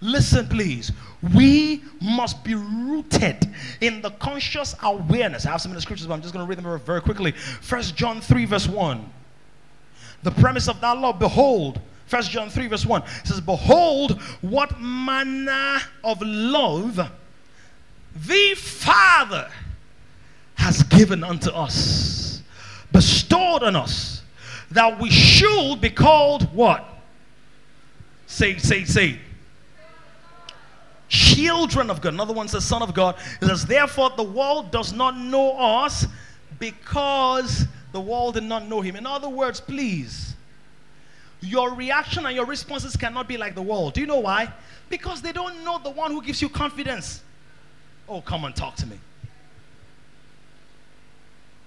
S2: Listen, please. We must be rooted in the conscious awareness. I have some of the scriptures, but I'm just going to read them very quickly. First John 3, verse 1. The premise of that law, behold, First John 3, verse 1 says, Behold, what manner of love the Father has given unto us, bestowed on us, that we should be called what? Say, say, say. Children of God. Another one says, Son of God. It says, Therefore, the world does not know us because the world did not know him. In other words, please, your reaction and your responses cannot be like the world. Do you know why? Because they don't know the one who gives you confidence. Oh, come and talk to me.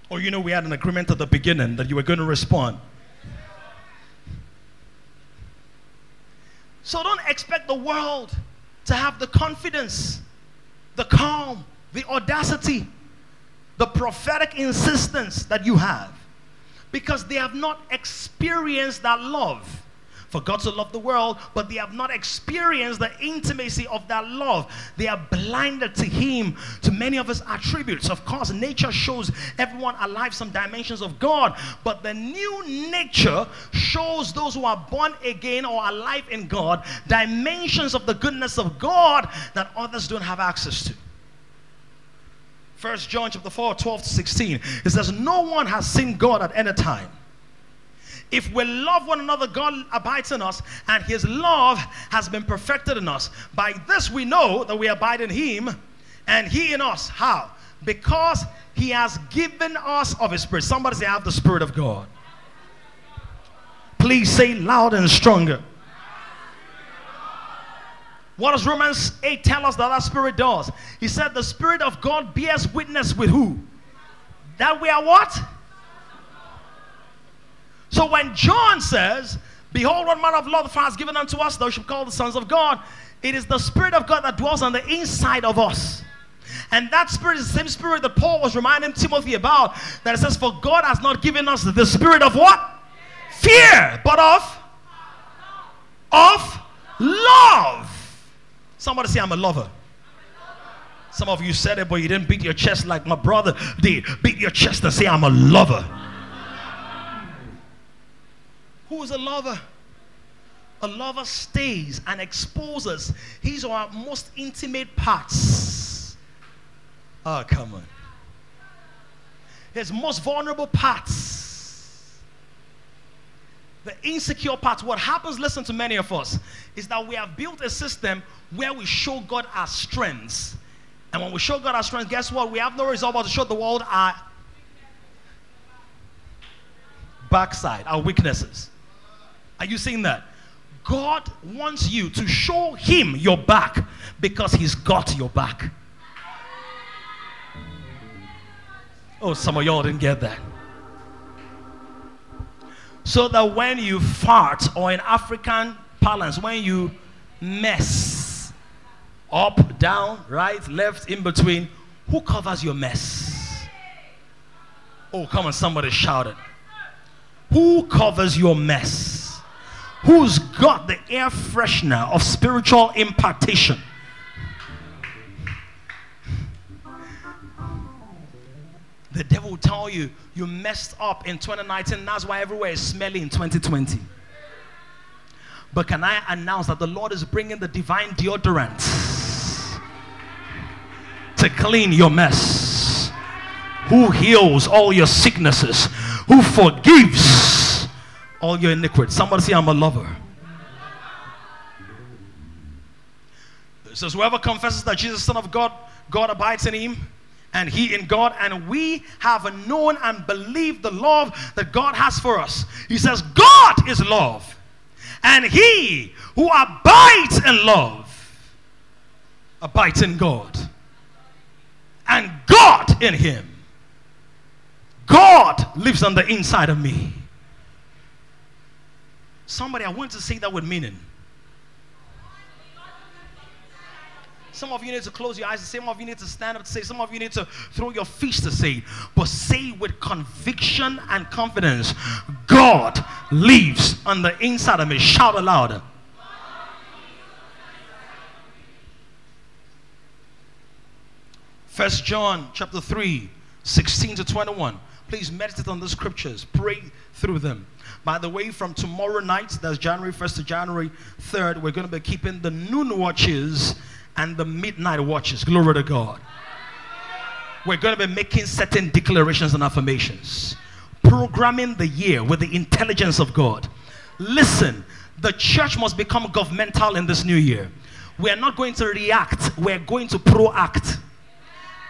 S2: Or you know, we had an agreement at the beginning that you were going to respond. So don't expect the world to have the confidence, the calm, the audacity, the prophetic insistence that you have because they have not experienced that love. For God to love the world, but they have not experienced the intimacy of that love. They are blinded to Him, to many of His attributes. Of course, nature shows everyone alive some dimensions of God, but the new nature shows those who are born again or alive in God dimensions of the goodness of God that others don't have access to. First John chapter 4, 12 to 16. It says, No one has seen God at any time. If we love one another, God abides in us, and his love has been perfected in us. By this we know that we abide in him, and he in us. How? Because he has given us of his spirit. Somebody say, I have the spirit of God. Please say loud and stronger. What does Romans 8 tell us that that spirit does? He said, The spirit of God bears witness with who? That we are what? So when John says, Behold, what manner of love the Father has given unto us, thou shalt call the sons of God, it is the spirit of God that dwells on the inside of us. And that spirit is the same spirit that Paul was reminding Timothy about. That it says, For God has not given us the spirit of what? Fear, but of of love. Somebody say, I'm a lover. Some of you said it, but you didn't beat your chest like my brother did. Beat your chest and say, I'm a lover. Who is a lover? A lover stays and exposes his or her most intimate parts. Oh, come on. His most vulnerable parts the insecure parts, what happens, listen to many of us, is that we have built a system where we show God our strengths. And when we show God our strengths, guess what? We have no resolve to show the world our backside, our weaknesses. Are you seeing that? God wants you to show Him your back because He's got your back. Oh, some of y'all didn't get that so that when you fart, or in African parlance, when you mess, up, down, right, left, in between, who covers your mess? Oh, come on, somebody shout it. Who covers your mess? Who's got the air freshener of spiritual impartation? The devil will tell you you messed up in 2019. That's why everywhere is smelly in 2020. But can I announce that the Lord is bringing the divine deodorant to clean your mess? who heals all your sicknesses, who forgives all your iniquities. Somebody say, I'm a lover. It says, Whoever confesses that Jesus Son of God, God abides in him, and he in God, and we have known and believed the love that God has for us. He says, God is love, and he who abides in love abides in God, and God in him. God lives on the inside of me. Somebody, I want to say that with meaning. Some of you need to close your eyes. Some of you need to stand up to say. Some of you need to throw your fists to say. But say with conviction and confidence God lives on the inside of me. Shout aloud. First John chapter 3, 16 to 21. Please meditate on the scriptures. Pray through them. By the way, from tomorrow night, that's January 1st to January 3rd, we're going to be keeping the noon watches and the midnight watches. Glory to God. We're going to be making certain declarations and affirmations, programming the year with the intelligence of God. Listen, the church must become governmental in this new year. We're not going to react, we're going to proact.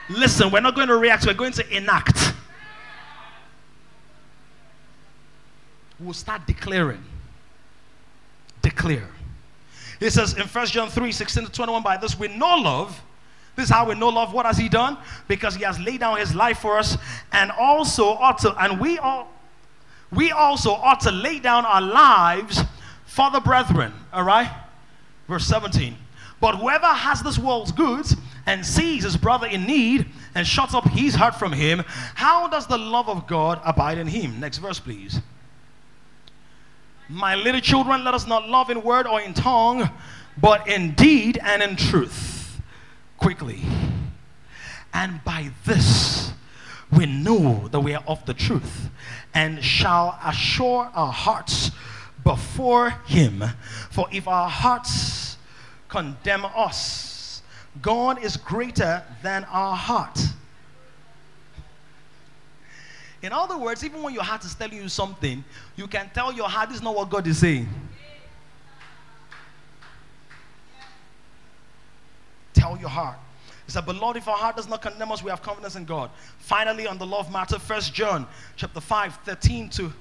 S2: Listen, we're not going to react, we're going to enact. We'll start declaring. Declare. He says in 1 John 3 16 to 21, by this we know love. This is how we know love. What has he done? Because he has laid down his life for us, and also ought to, and we all we also ought to lay down our lives for the brethren. All right? Verse 17. But whoever has this world's goods and sees his brother in need and shuts up his heart from him, how does the love of God abide in him? Next verse, please. My little children, let us not love in word or in tongue, but in deed and in truth. Quickly. And by this we know that we are of the truth and shall assure our hearts before Him. For if our hearts condemn us, God is greater than our heart. In other words, even when your heart is telling you something, you can tell your heart this is not what God is saying. Tell your heart. He said, But Lord, if our heart does not condemn us, we have confidence in God. Finally, on the love matter, First John chapter 5, 13 to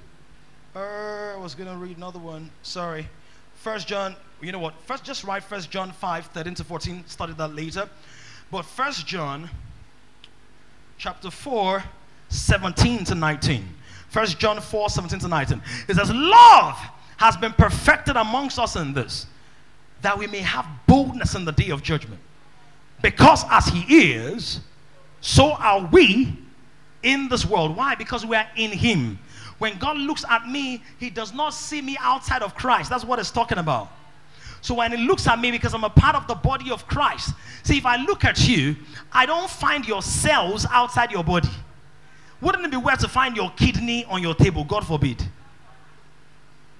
S2: uh, I was gonna read another one. Sorry. First John, you know what? First just write First John 5, 13 to 14, study that later. But First John chapter 4, 17 to 19. First John 4, 17 to 19. It says, Love has been perfected amongst us in this, that we may have boldness in the day of judgment. Because as he is, so are we in this world. Why? Because we are in him. When God looks at me, he does not see me outside of Christ. That's what it's talking about. So when he looks at me, because I'm a part of the body of Christ, see, if I look at you, I don't find your cells outside your body. Wouldn't it be weird to find your kidney on your table? God forbid.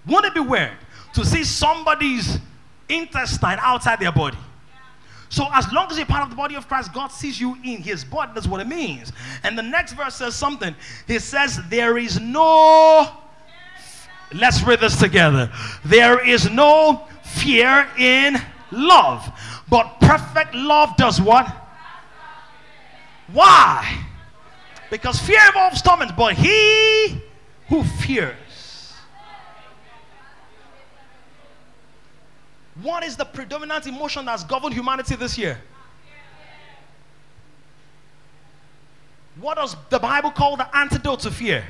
S2: Wouldn't it be weird to see somebody's intestine outside their body? So, as long as you're part of the body of Christ, God sees you in his body. That's what it means. And the next verse says something. He says, There is no, let's read this together. There is no fear in love, but perfect love does what? Why? Because fear involves torment, but he who fears. What is the predominant emotion that's governed humanity this year? What does the Bible call the antidote to fear?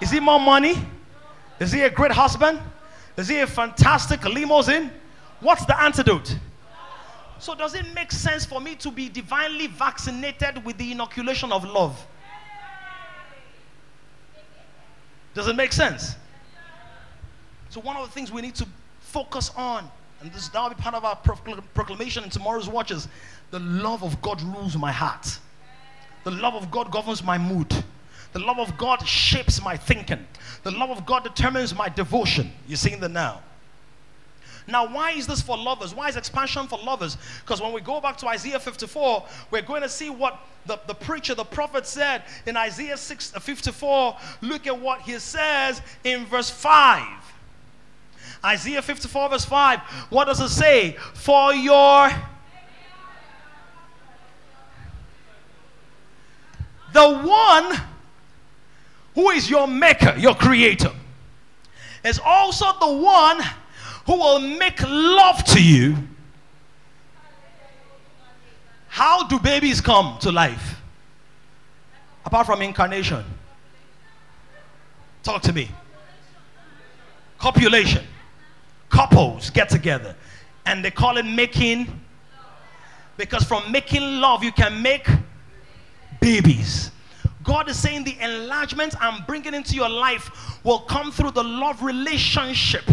S2: Is it more money? Is he a great husband? Is he a fantastic limousine? What's the antidote? So, does it make sense for me to be divinely vaccinated with the inoculation of love? Does it make sense? So, one of the things we need to focus on, and this that will be part of our proclamation in tomorrow's watches the love of God rules my heart, the love of God governs my mood. The love of God shapes my thinking. The love of God determines my devotion. You're seeing that now. Now, why is this for lovers? Why is expansion for lovers? Because when we go back to Isaiah 54, we're going to see what the, the preacher, the prophet said in Isaiah 6, uh, 54. Look at what he says in verse 5. Isaiah 54, verse 5. What does it say? For your. The one who is your maker, your creator, is also the one who will make love to you. How do babies come to life? Apart from incarnation. Talk to me. Copulation. Couples get together and they call it making. Because from making love, you can make babies. God is saying the enlargement I'm bringing into your life will come through the love relationship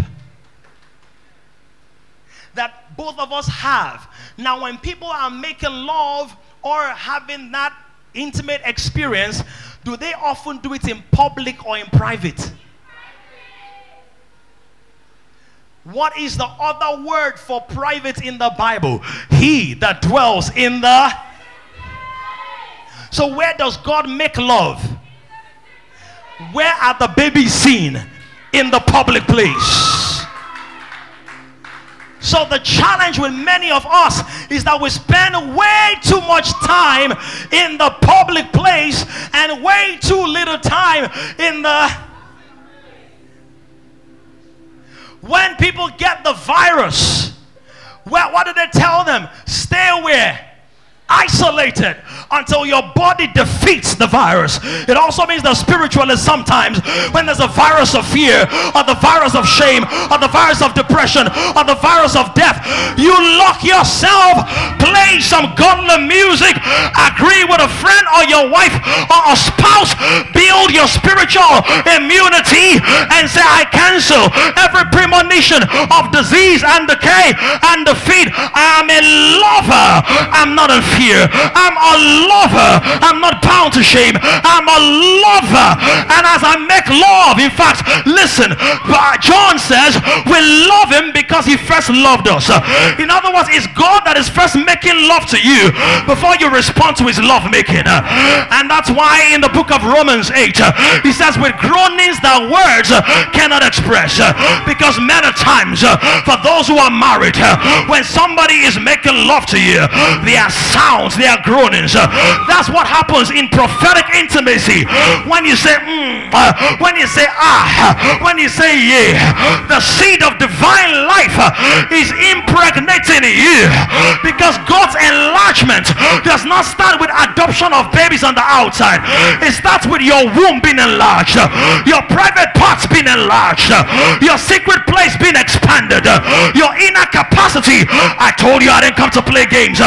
S2: that both of us have. Now, when people are making love or having that intimate experience, do they often do it in public or in private? What is the other word for private in the Bible? He that dwells in the. So, where does God make love? Where are the babies seen? In the public place. So the challenge with many of us is that we spend way too much time in the public place and way too little time in the when people get the virus, well, what do they tell them? Stay away isolated until your body defeats the virus. It also means the spiritual is sometimes when there's a virus of fear, or the virus of shame, or the virus of depression, or the virus of death, you lock yourself, play some godly music, agree with a friend or your wife or a spouse, build your spiritual immunity, and say, I cancel every premonition of disease and decay and defeat. I am a lover, I'm not in fear. I'm a lover. I'm not bound to shame. I'm a lover. And as I make love, in fact, listen, uh, John says we love him because he first loved us. In other words, it's God that is first making love to you before you respond to his love making. And that's why in the book of Romans 8, uh, he says, with groanings that words uh, cannot express. Because many times, for those who are married, when somebody is making love to you, they are sounds, they are groanings. That's what happens in prophetic intimacy. When you say, mm, when you say, ah, when you say, yeah, the seed of divine life is impregnating you. Because God's enlargement does not start with adoption of babies on the outside, it starts with your womb being enlarged, your private parts being enlarged, your secret place being expanded, your inner capacity. I told you I didn't come to play games.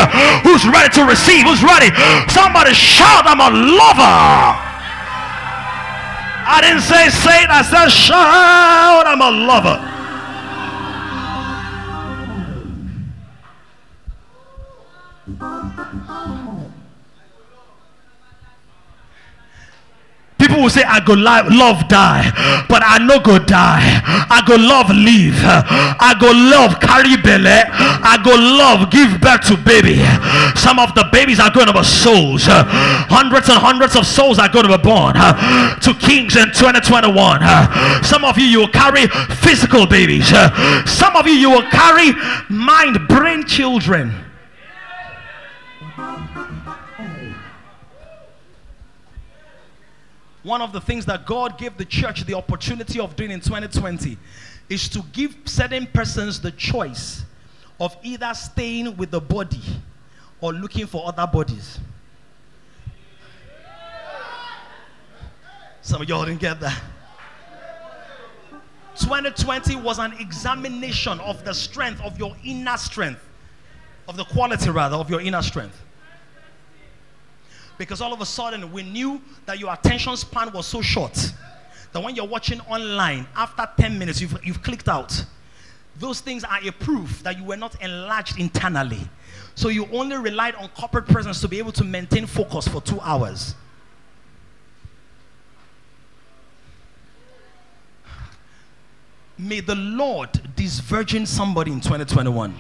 S2: Who's ready to receive? Who's ready? Somebody shout, I'm a lover. I didn't say say it, I said shout, I'm a lover. People will say, I go love die, but I no go die. I go love live. I go love carry belly. I go love give birth to baby. Some of the babies are going to be souls. Hundreds and hundreds of souls are going to be born to kings in 2021. Some of you, you will carry physical babies. Some of you, you will carry mind brain children. One of the things that God gave the church the opportunity of doing in 2020 is to give certain persons the choice of either staying with the body or looking for other bodies. Some of y'all didn't get that. 2020 was an examination of the strength of your inner strength, of the quality rather of your inner strength because all of a sudden we knew that your attention span was so short that when you're watching online, after 10 minutes, you've, you've clicked out. Those things are a proof that you were not enlarged internally. So you only relied on corporate presence to be able to maintain focus for two hours. May the Lord disvirgin somebody in 2021.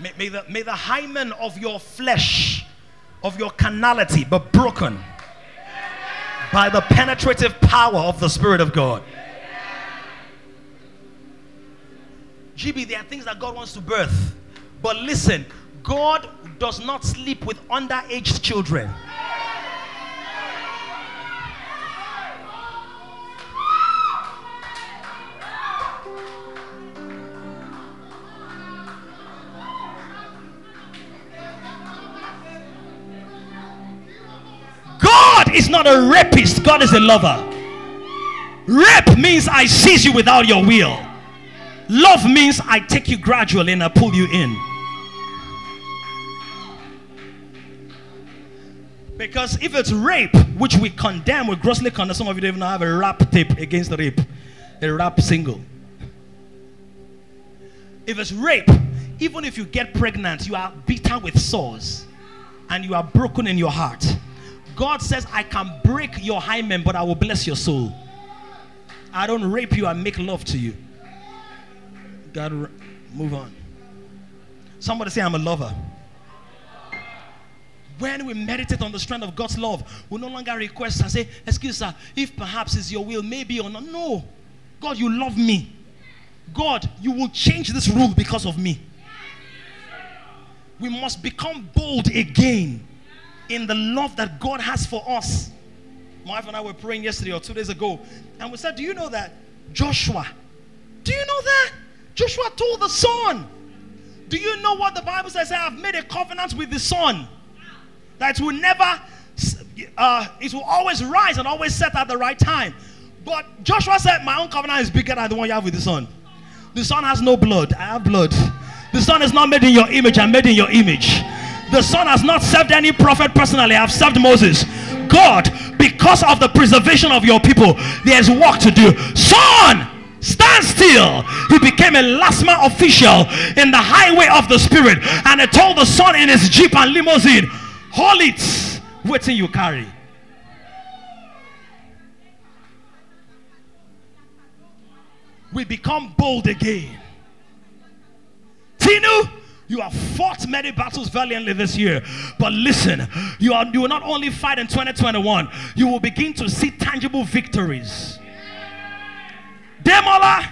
S2: May, may, the, may the hymen of your flesh, of your carnality, be broken by the penetrative power of the Spirit of God. GB, there are things that God wants to birth. But listen, God does not sleep with underage children. Is not a rapist, God is a lover. Rape means I seize you without your will. Love means I take you gradually and I pull you in. Because if it's rape, which we condemn, we grossly condemn, some of you don't even have a rap tape against rape, a rap single. If it's rape, even if you get pregnant, you are beaten with sores and you are broken in your heart. God says, I can break your hymen, but I will bless your soul. I don't rape you, I make love to you. God, move on. Somebody say, I'm a lover. When we meditate on the strength of God's love, we no longer request and say, Excuse sir, if perhaps it's your will, maybe or not. No. God, you love me. God, you will change this rule because of me. We must become bold again in the love that God has for us. My wife and I were praying yesterday or two days ago, and we said, Do you know that Joshua? Do you know that? Joshua told the sun, Do you know what the Bible says? I have made a covenant with the sun that will never, uh, it will always rise and always set at the right time. But Joshua said, My own covenant is bigger than the one you have with the sun. The sun has no blood, I have blood. The sun is not made in your image, I'm made in your image. The sun has not served any prophet personally, I've served Moses. God, because of the preservation of your people, there's work to do. Sun, stand still. He became a LASTMA official in the highway of the spirit, and he told the sun in his jeep and limousine, Hold it, waiting you carry. We become bold again. Tinu, you have fought many battles valiantly this year. But listen, you, are, you will not only fight in 2021, you will begin to see tangible victories. Demola,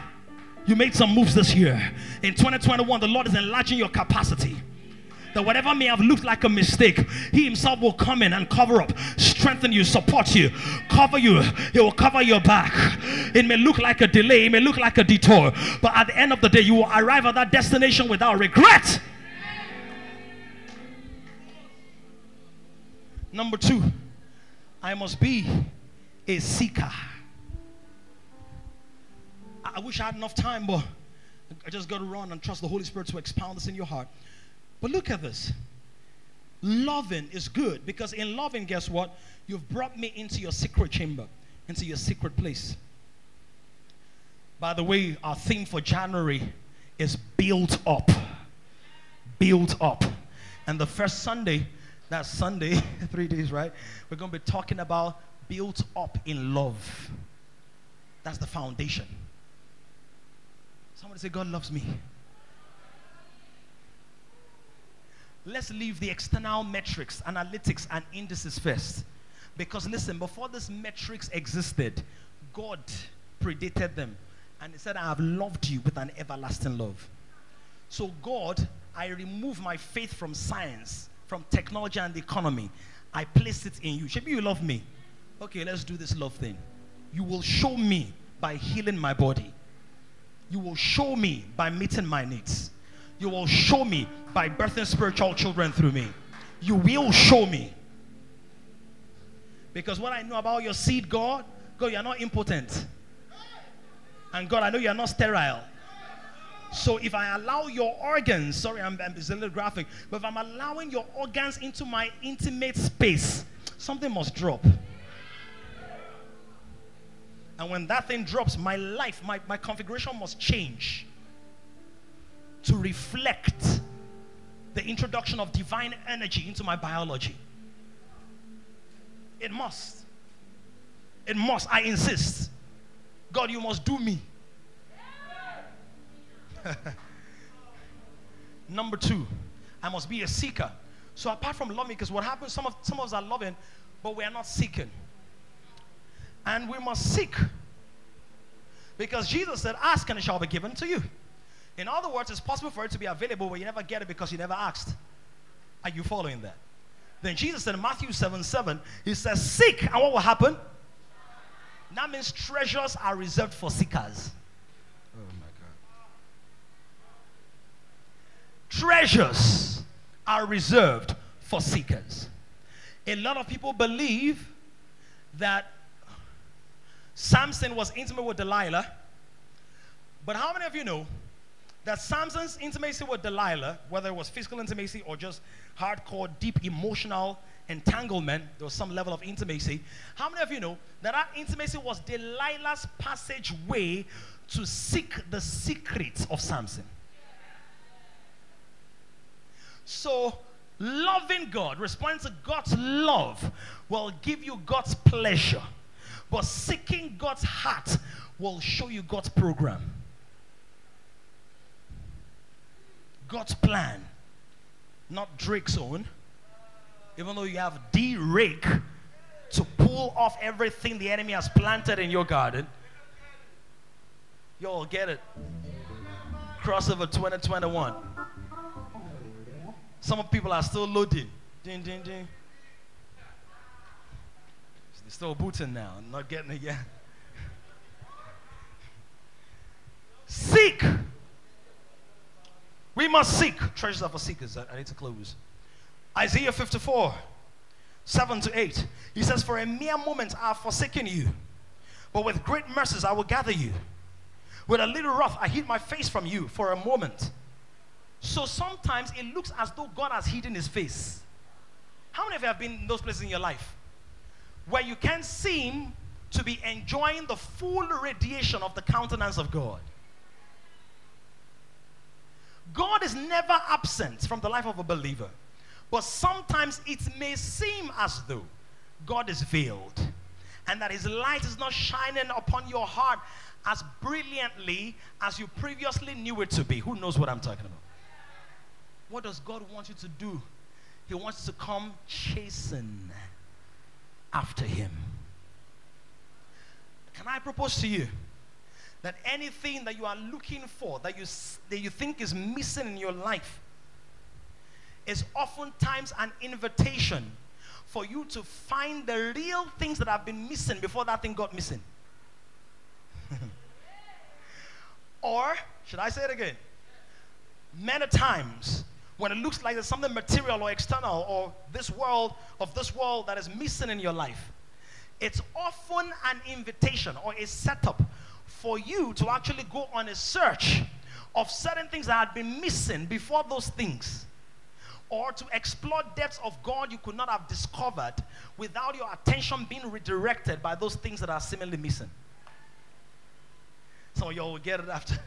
S2: you made some moves this year. In 2021, the Lord is enlarging your capacity that whatever may have looked like a mistake, He Himself will come in and cover up, strengthen you, support you, cover you. He will cover your back. It may look like a delay, it may look like a detour, but at the end of the day, you will arrive at that destination without regret. Number two, I must be a seeker. I wish I had enough time, but I just got to run and trust the Holy Spirit to expound this in your heart. But look at this. Loving is good because in loving, guess what? You've brought me into your secret chamber, into your secret place. By the way, our theme for January is built up. Built up. And the first Sunday, that Sunday, three days, right? We're going to be talking about built up in love. That's the foundation. Somebody say, God loves me. Let's leave the external metrics, analytics, and indices first. Because listen, before these metrics existed, God predated them. And He said, I have loved you with an everlasting love. So, God, I remove my faith from science, from technology and the economy. I place it in you. Maybe you love me. Okay, let's do this love thing. You will show me by healing my body. You will show me by meeting my needs. You will show me by birthing spiritual children through me. You will show me. Because what I know about your seed, God, God, you're not impotent. And God, I know you're not sterile. So if I allow your organs, sorry, I'm, I'm it's a little graphic, but if I'm allowing your organs into my intimate space, something must drop. And when that thing drops, my life, my, my configuration must change to reflect the introduction of divine energy into my biology. It must. It must. I insist. God, you must do me. Number two, I must be a seeker. So apart from loving, because what happens, some of some of us are loving, but we are not seeking. And we must seek. Because Jesus said, Ask and it shall be given to you. In other words, it's possible for it to be available, but you never get it because you never asked. Are you following that? Then Jesus said in Matthew 7 7, He says, Seek, and what will happen? That means treasures are reserved for seekers.
S4: Oh my God.
S2: Treasures are reserved for seekers. A lot of people believe that Samson was intimate with Delilah. But how many of you know that Samson's intimacy with Delilah, whether it was physical intimacy or just hardcore, deep emotional entanglement, there was some level of intimacy. How many of you know that that intimacy was Delilah's passageway to seek the secrets of Samson? So, loving God, responding to God's love, will give you God's pleasure. But seeking God's heart will show you God's program, God's plan, not Drake's own. Even though you have D rake to pull off everything the enemy has planted in your garden, you'll get it. Crossover 2021. Some people are still loading. Ding, ding, ding. They're still booting now, not getting it yet. Seek. We must seek. Treasures are for seekers. I, I need to close. Isaiah 54, 7 to 8. He says, For a mere moment I have forsaken you, but with great mercies I will gather you. With a little wrath I hid my face from you for a moment. So sometimes it looks as though God has hidden his face. How many of you have been in those places in your life where you can't seem to be enjoying the full radiation of the countenance of God? God is never absent from the life of a believer. But sometimes it may seem as though God is veiled and that his light is not shining upon your heart as brilliantly as you previously knew it to be. Who knows what I'm talking about? What does God want you to do? He wants to come chasing after him. Can I propose to you that anything that you are looking for, that you, that you think is missing in your life, is oftentimes an invitation for you to find the real things that have been missing before that thing got missing. or, should I say it again? Many times, when it looks like there's something material or external or this world of this world that is missing in your life, it's often an invitation or a setup for you to actually go on a search of certain things that had been missing before those things or to explore depths of God you could not have discovered without your attention being redirected by those things that are seemingly missing. Some of y'all will get it after.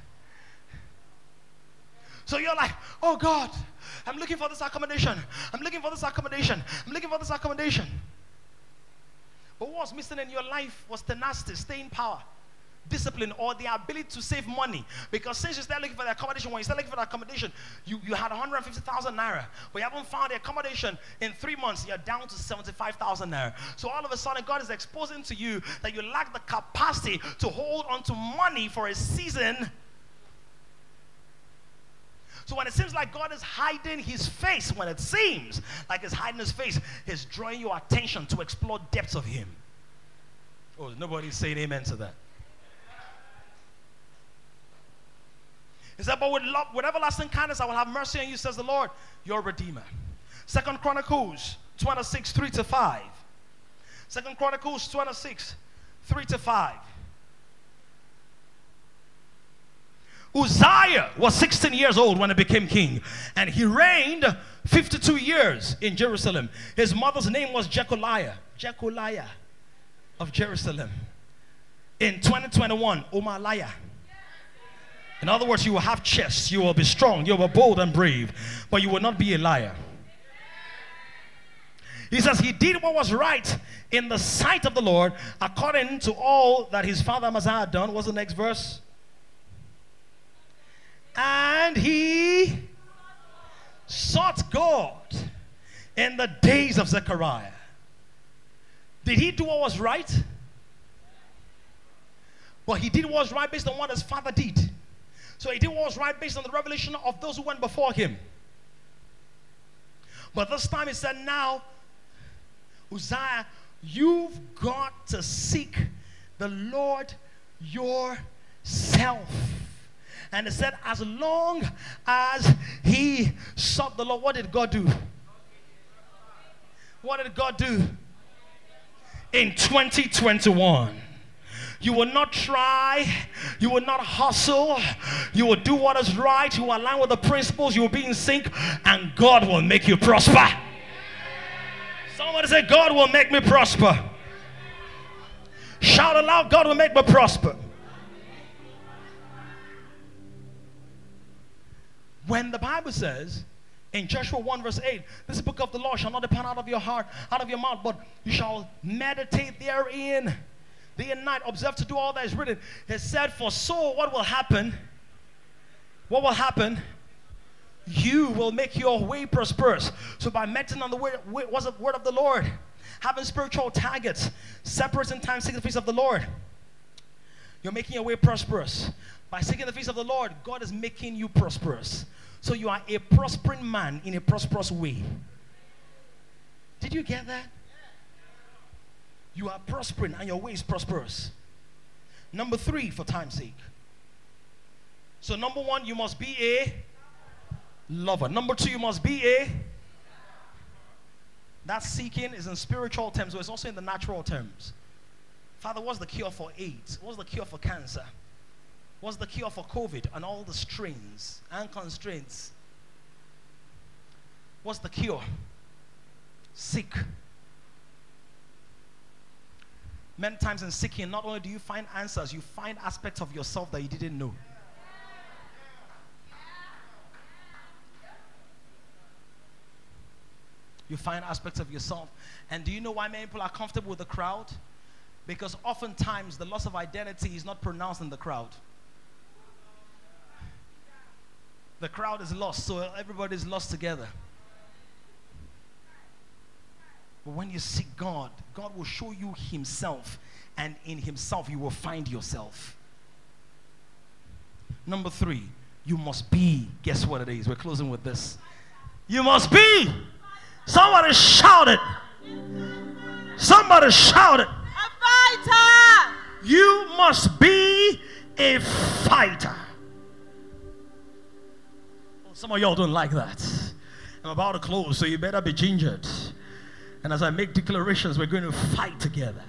S2: So you're like, oh God, I'm looking for this accommodation. I'm looking for this accommodation. I'm looking for this accommodation. But what was missing in your life was tenacity, staying power discipline or the ability to save money. Because since you start looking for the accommodation, when you start looking for the accommodation, you, you had 150,000 naira, but you haven't found the accommodation in three months, you're down to 75,000 naira. So all of a sudden, God is exposing to you that you lack the capacity to hold on to money for a season. So when it seems like God is hiding his face, when it seems like he's hiding his face, he's drawing your attention to explore depths of him. Oh, nobody's saying amen to that. He said, But with love, with everlasting kindness, I will have mercy on you, says the Lord, your Redeemer. Second Chronicles 26, 3 to 5. Second Chronicles 26, 3 to 5. Uzziah was 16 years old when he became king, and he reigned 52 years in Jerusalem. His mother's name was Jecoliah, Jecoliah of Jerusalem. In 2021, Omaliah. In other words, you will have chest, you will be strong, you will be bold and brave, but you will not be a liar. He says he did what was right in the sight of the Lord according to all that his father Amaziah had done. What's the next verse? And he sought God in the days of Zechariah. Did he do what was right? But he did what was right based on what his father did. So he did what was right based on the revelation of those who went before him. But this time he said, Now, Uzziah, you've got to seek the Lord yourself. And he said, As long as he sought the Lord, what did God do? What did God do? In 2021. You will not try. You will not hustle. You will do what is right. You will align with the principles. You will be in sync, and God will make you prosper. Somebody say, God will make me prosper. Shout aloud, God will make me prosper. When the Bible says in Joshua 1 verse 8, this book of the law shall not depart out of your heart, out of your mouth, but you shall meditate therein day and night, observe to do all that is written. It said, For so what will happen? What will happen? You will make your way prosperous. So by meditating on the word, what's the word of the Lord? Having spiritual targets, separating time, seeking the face of the Lord. You're making your way prosperous. By seeking the face of the Lord, God is making you prosperous. So you are a prospering man in a prosperous way. Did you get that? You are prospering and your way is prosperous. Number three, for time's sake. So, number one, you must be a lover. Number two, you must be a. That seeking is in spiritual terms, but it's also in the natural terms. Father, what's the cure for AIDS? What's the cure for cancer? What's the cure for COVID and all the strains and constraints? What's the cure? Seek. Many times in seeking, not only do you find answers, you find aspects of yourself that you didn't know. You find aspects of yourself. And do you know why many people are comfortable with the crowd? Because oftentimes the loss of identity is not pronounced in the crowd. The crowd is lost, so everybody's lost together. But when you seek God, God will show you Himself, and in Himself, you will find yourself. Number three, you must be. Guess what it is? We're closing with this. You must be. Somebody shouted. Somebody shouted.
S3: A fighter.
S2: You must be a fighter. Some of y'all don't like that. I'm about to close, so you better be gingered. And as I make declarations, we're going to fight together.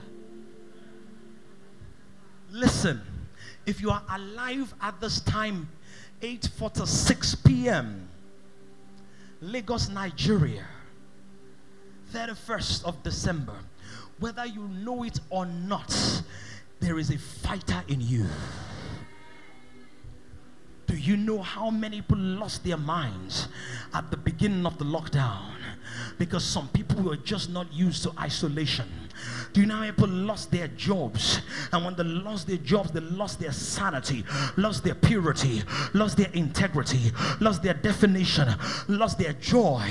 S2: Listen, if you are alive at this time, 8:46 p.m., Lagos, Nigeria, 31st of December, whether you know it or not, there is a fighter in you. Do you know how many people lost their minds at the beginning of the lockdown? Because some people were just not used to isolation. Do you know how people lost their jobs? And when they lost their jobs, they lost their sanity, lost their purity, lost their integrity, lost their definition, lost their joy.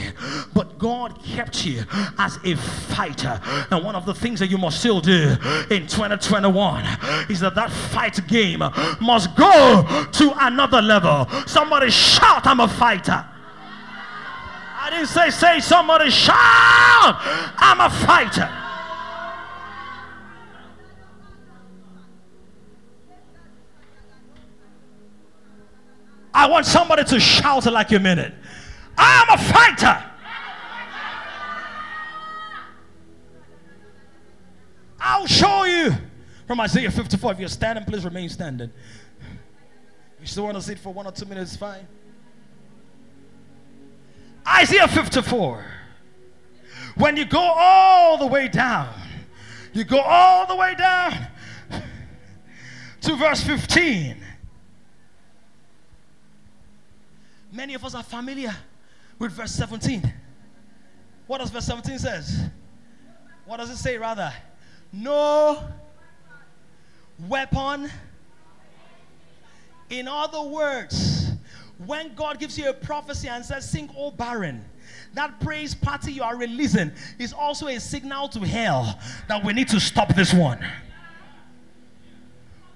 S2: But God kept you as a fighter. And one of the things that you must still do in 2021 is that that fight game must go to another level. Somebody shout, I'm a fighter. I didn't say, say somebody shout, I'm a fighter. I want somebody to shout it like you mean it. I'm a fighter. I'll show you from Isaiah 54. If you're standing, please remain standing. You still want to sit for one or two minutes, fine. Isaiah 54. When you go all the way down, you go all the way down to verse 15. Many of us are familiar with verse 17. What does verse 17 says? What does it say rather? No weapon. In other words, when God gives you a prophecy and says, Sing, O barren, that praise party you are releasing is also a signal to hell that we need to stop this one.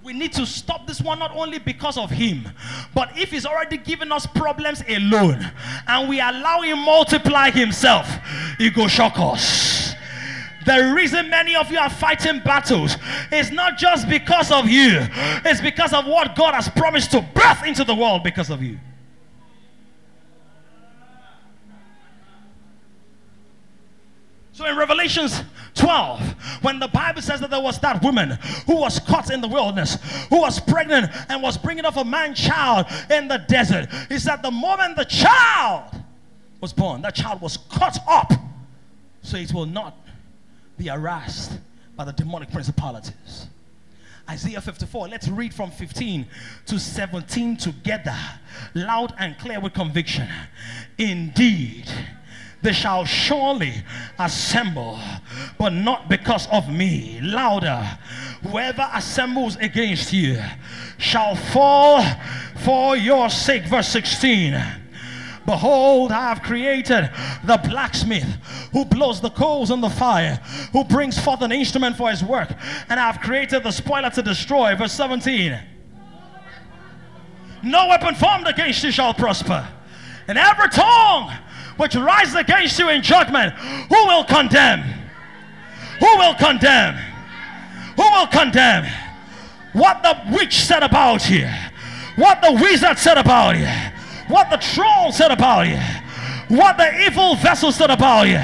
S2: We need to stop this one not only because of him, but if he's already given us problems alone and we allow him multiply himself, he go shock us. The reason many of you are fighting battles is not just because of you, it's because of what God has promised to birth into the world because of you. So in Revelations 12, when the Bible says that there was that woman who was caught in the wilderness, who was pregnant and was bringing up a man child in the desert, he said the moment the child was born, that child was caught up so it will not be harassed by the demonic principalities. Isaiah 54, let's read from 15 to 17 together, loud and clear with conviction. Indeed, they shall surely assemble, but not because of me. Louder. Whoever assembles against you shall fall for your sake. Verse 16. Behold, I have created the blacksmith who blows the coals on the fire, who brings forth an instrument for his work, and I have created the spoiler to destroy. Verse 17. No weapon formed against you shall prosper, and every tongue which rises against you in judgment, who will condemn? Who will condemn? Who will condemn? What the witch said about you, what the wizard said about you, what the troll said about you, what the evil vessel said about you,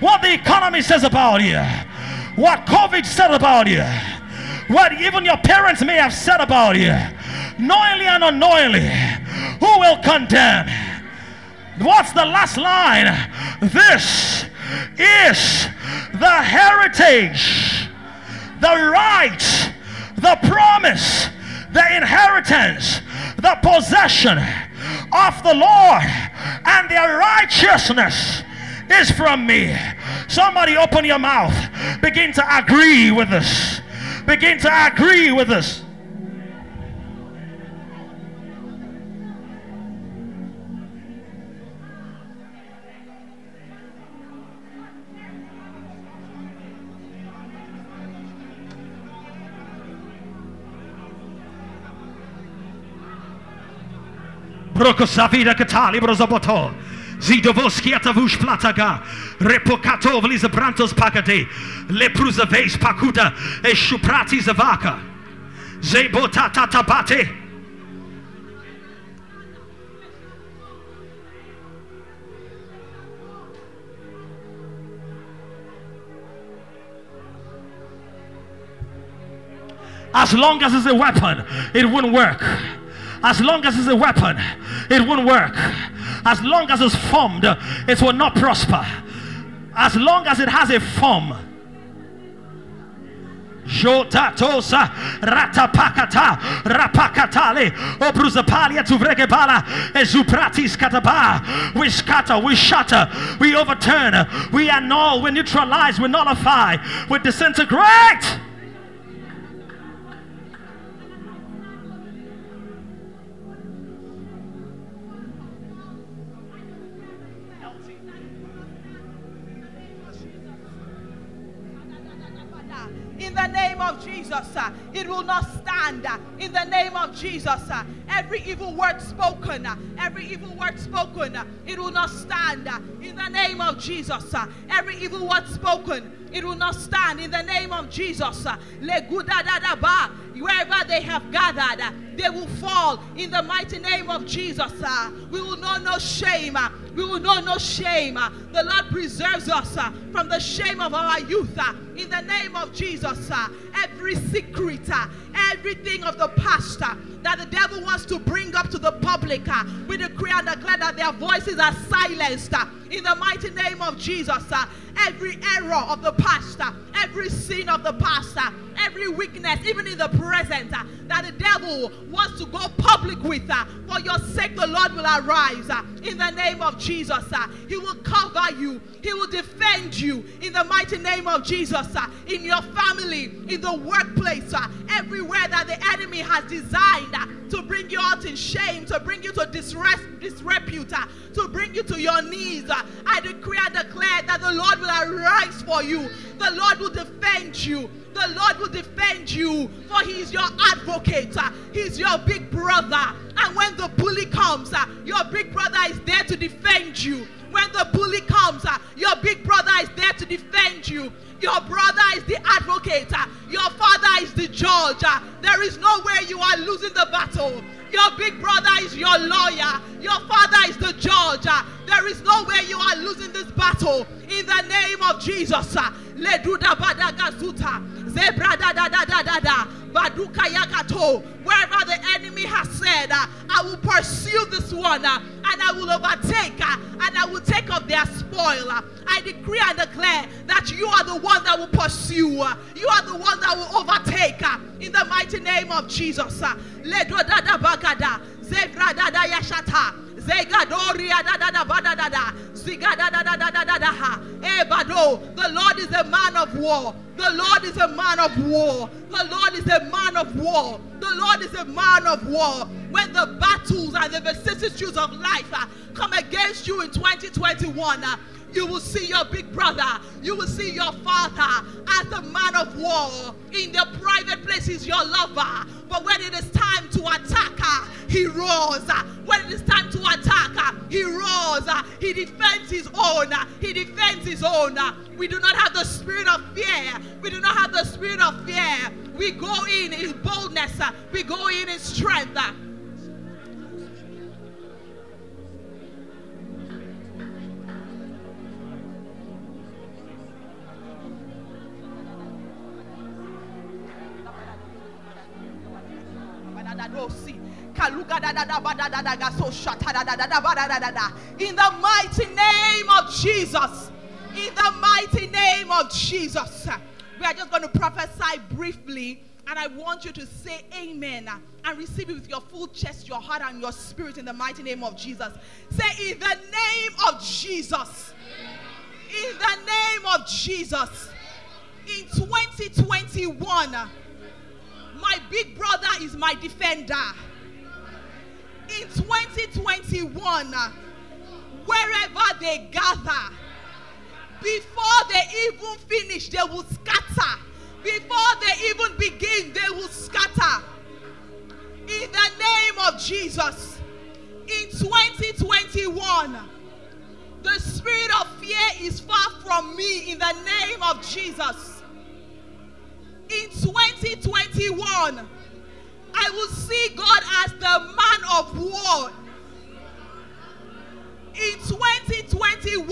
S2: what the economy says about you, what COVID said about you, what even your parents may have said about you, knowingly and unknowingly, who will condemn? What's the last line? This is the heritage, the right, the promise, the inheritance, the possession of the Lord, and their righteousness is from me. Somebody open your mouth. Begin to agree with us. Begin to agree with us. Brokosavida katali brozoboto. Zidovoski atavush plataga. Repokato vliza brantos pakate. Lepruza vase pakuta. Eshuprati zavaka. Zebota tatabate. As long as it's a weapon, it wouldn't work. As long as it's a weapon, it won't work. As long as it's formed, it will not prosper. As long as it has a form. Jotatosa ratapakata rapakatale obruzapalia tuvregebala ezupratis kataba. We scatter, we shatter, we overturn, we annul, we neutralize, we nullify, we disintegrate.
S3: Jesus, uh, it will not stand. uh, In the name of Jesus, uh, every evil word spoken, every evil word spoken, it will not stand. In the name of Jesus, every evil word spoken, it will not stand. In the name of Jesus, wherever they have gathered, uh, they will fall. In the mighty name of Jesus, uh, we will know no shame. Uh, we will know no shame. The Lord preserves us from the shame of our youth. In the name of Jesus, every secret, uh, everything of the past uh, that the devil wants to bring up to the public, uh, we decree and declare that their voices are silenced. In the mighty name of Jesus, every error of the past, uh, every sin of the past, uh, every weakness, even in the present, that the devil wants to go public with. For your sake, the Lord will arise in the name of Jesus. He will cover you, He will defend you in the mighty name of Jesus. In your family, in the workplace, uh, everywhere that the enemy has designed uh, to bring you out in shame, to bring you to disres- disrepute, uh, to bring you to your knees. I decree and declare that the Lord will arise for you, the Lord will defend you. The Lord will defend you, for He is your advocate. Uh, He's your big brother. And when the bully comes, your big brother is there to defend you. When the bully comes, your big brother is there to defend you. Your brother is the advocate. Your father is the judge. There is no way you are losing the battle. Your big brother is your lawyer. Your father is the judge. There is no way you are losing this battle. In the name of Jesus. Leduda badaga suta. Zebra da da da da da da. Baduka yakato. Wherever the enemy has said, I will pursue this one and I will overtake and I will take of their spoil. I decree and declare that you are the one that will pursue. You are the one that will overtake in the mighty name of Jesus. uh. Ledo da da bagada. Zebra da da yashata. Zegadoria da da da da da da. Da da da da da da. The Lord is a man of war. The Lord is a man of war. The Lord is a man of war. The Lord is a man of war. When the battles and the vicissitudes of life uh, come against you in 2021, uh, you will see your big brother. You will see your father as a man of war. In the private place, he's your lover. But when it is time to attack, uh, he roars. When it is time to attack, uh, he roars. He defends his own. He defends his own. We do not have the spirit of fear. We do not have the spirit of fear. We go in in boldness. We go in in strength. In the mighty name of Jesus. In the mighty name of Jesus. We are just going to prophesy briefly. And I want you to say amen and receive it with your full chest, your heart, and your spirit in the mighty name of Jesus. Say, in the name of Jesus. In the name of Jesus. In 2021, my big brother is my defender. In 2021, wherever they gather, before they even finish, they will scatter. Before they even begin, they will scatter. In the name of Jesus. In 2021, the spirit of fear is far from me in the name of Jesus. In 2021, I will see God as the man of war. In 2021,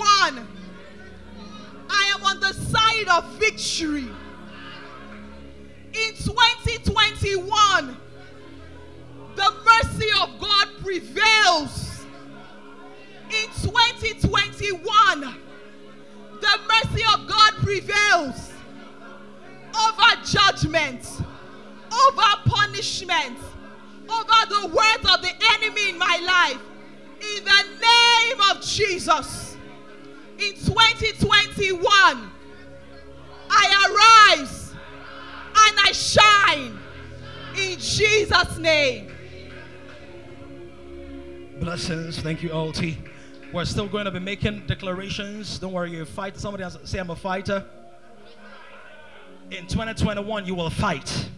S3: I am on the side of victory. In 2021, the mercy of God prevails. In 2021, the mercy of God prevails over judgment, over punishment, over the words of the enemy in my life. In the name of Jesus, in 2021, I arise and I shine in Jesus' name.
S2: Blessings. Thank you, LT. We're still going to be making declarations. Don't worry, you're a fighter. Somebody has say, I'm a fighter. In 2021, you will fight.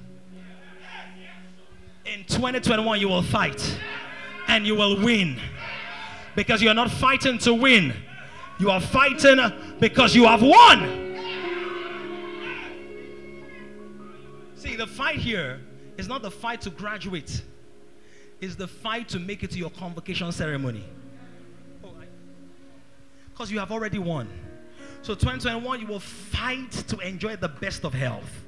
S2: In 2021, you will fight. And you will win. Because you're not fighting to win, you are fighting because you have won. See, the fight here is not the fight to graduate is the fight to make it to your convocation ceremony. Because you have already won. So 2021, you will fight to enjoy the best of health.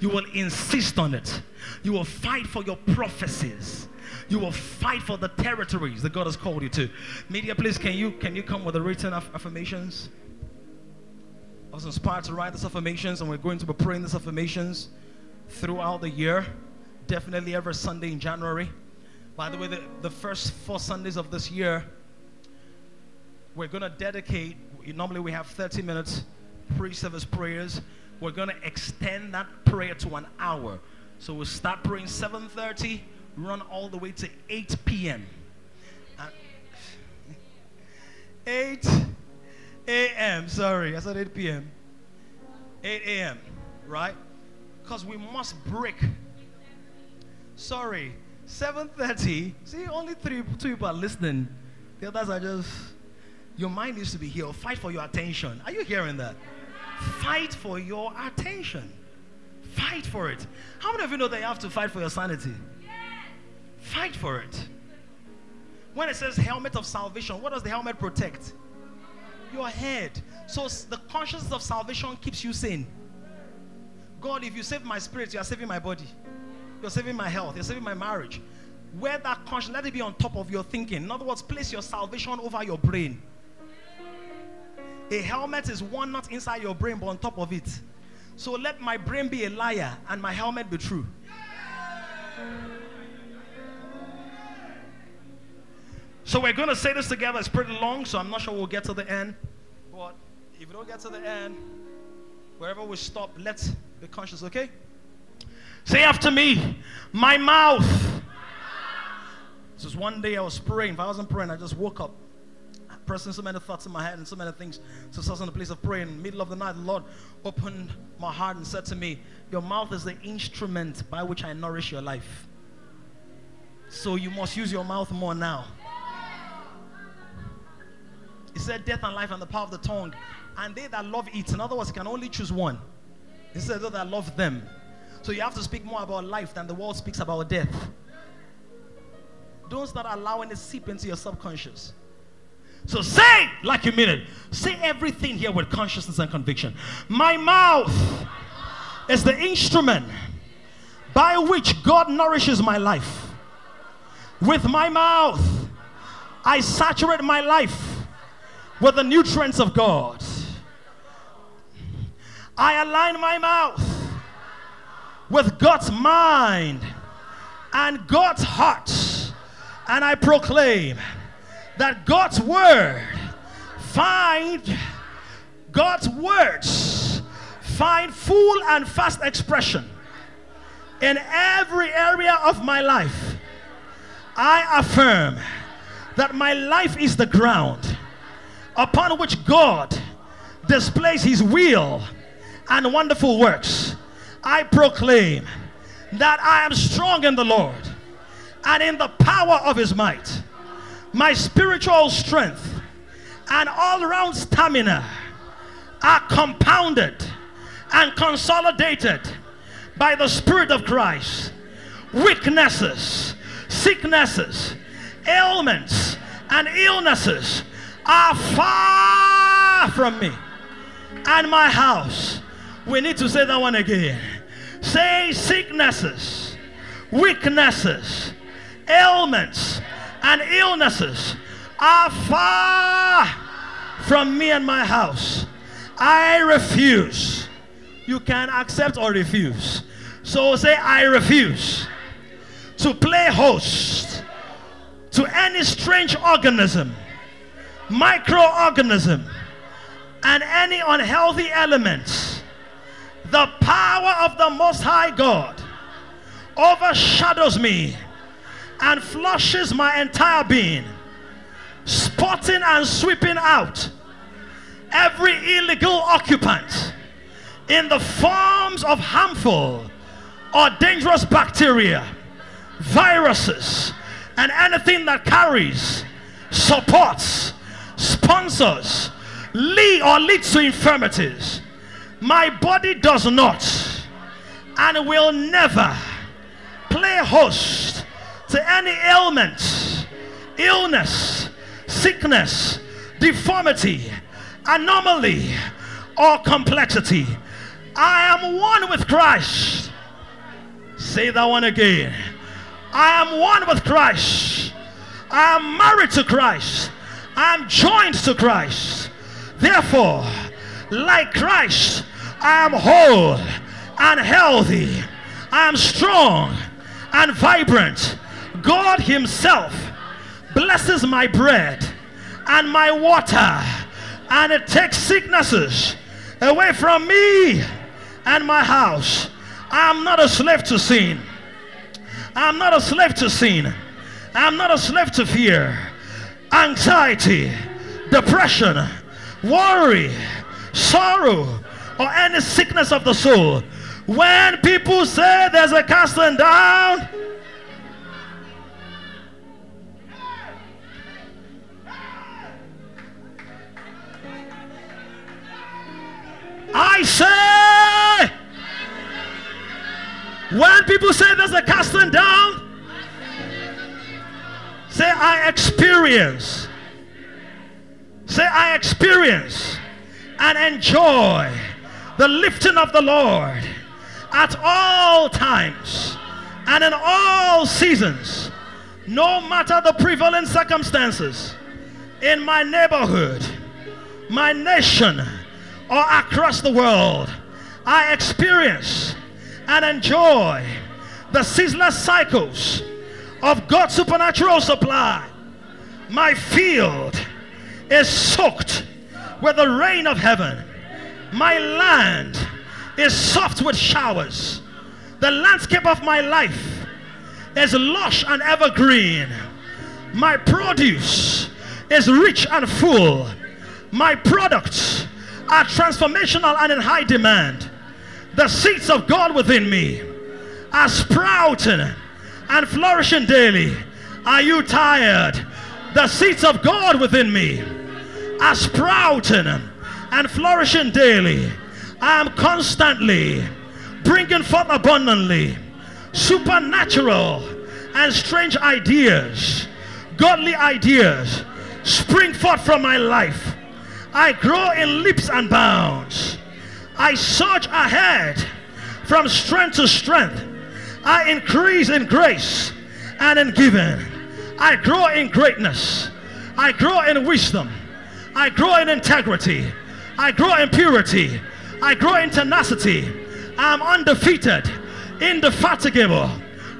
S2: You will insist on it. You will fight for your prophecies. You will fight for the territories that God has called you to. Media, please, can you can you come with the written aff- affirmations? I was inspired to write these affirmations, and we're going to be praying these affirmations throughout the year, definitely every Sunday in January. By the way, the, the first four Sundays of this year, we're going to dedicate, normally we have 30 minutes pre service prayers. We're going to extend that prayer to an hour. So we'll start praying 7:30, run all the way to 8 p.m. And uh, 8 a.m. Sorry, I said 8 p.m. 8 a.m. Right? Because we must break. Sorry, 7:30. See, only three two people are listening. The others are just. Your mind needs to be here. Fight for your attention. Are you hearing that? Fight for your attention. Fight for it. How many of you know that you have to fight for your sanity? Fight for it. When it says helmet of salvation, what does the helmet protect? Your head. So the consciousness of salvation keeps you sane. God, if you save my spirit, you are saving my body. You're saving my health. You're saving my marriage. Wear that conscience. Let it be on top of your thinking. In other words, place your salvation over your brain. A helmet is one not inside your brain, but on top of it. So let my brain be a liar and my helmet be true. So we're going to say this together. It's pretty long, so I'm not sure we'll get to the end. But if we don't get to the end, wherever we stop, let's be conscious, okay? Say after me, my mouth. This is one day I was praying. If I wasn't praying, I just woke up pressing so many thoughts in my head and so many things. So I was in the place of prayer In the middle of the night, the Lord opened my heart and said to me, Your mouth is the instrument by which I nourish your life. So you must use your mouth more now. He said, Death and life and the power of the tongue. And they that love it, in other words, you can only choose one. He said, Those that love them. So you have to speak more about life than the world speaks about death. Don't start allowing it seep into your subconscious. So say like you mean it. Say everything here with consciousness and conviction. My mouth is the instrument by which God nourishes my life. With my mouth, I saturate my life with the nutrients of God. I align my mouth with God's mind and God's heart. And I proclaim that God's word find God's words find full and fast expression in every area of my life. I affirm that my life is the ground upon which God displays his will and wonderful works. I proclaim that I am strong in the Lord and in the power of his might. My spiritual strength and all round stamina are compounded and consolidated by the Spirit of Christ. Weaknesses, sicknesses, ailments, and illnesses are far from me and my house. We need to say that one again. Say sicknesses, weaknesses, ailments, and illnesses are far from me and my house. I refuse. You can accept or refuse. So say, I refuse to play host to any strange organism, microorganism, and any unhealthy elements. The power of the Most High God overshadows me and flushes my entire being, spotting and sweeping out every illegal occupant in the forms of harmful or dangerous bacteria, viruses, and anything that carries, supports, sponsors, lead or leads to infirmities. My body does not and will never play host to any ailment, illness, sickness, deformity, anomaly, or complexity. I am one with Christ. Say that one again. I am one with Christ. I am married to Christ. I am joined to Christ. Therefore, like Christ, I am whole and healthy. I am strong and vibrant. God Himself blesses my bread and my water, and it takes sicknesses away from me and my house. I'm not a slave to sin. I'm not a slave to sin. I'm not a slave to fear, anxiety, depression, worry, sorrow, or any sickness of the soul. When people say there's a casting down, I say, when people say there's a casting down, say, I experience. Say, I experience and enjoy the lifting of the Lord at all times and in all seasons, no matter the prevailing circumstances in my neighborhood, my nation, or across the world. I experience and enjoy the ceaseless cycles of God's supernatural supply. My field is soaked with the rain of heaven. My land is soft with showers. The landscape of my life is lush and evergreen. My produce is rich and full. My products are transformational and in high demand. The seeds of God within me are sprouting and flourishing daily. Are you tired? The seeds of God within me are sprouting and flourishing daily. I am constantly bringing forth abundantly supernatural and strange ideas, godly ideas spring forth from my life. I grow in leaps and bounds. I surge ahead from strength to strength. I increase in grace and in giving. I grow in greatness. I grow in wisdom. I grow in integrity. I grow in purity. I grow in tenacity. I am undefeated, indefatigable,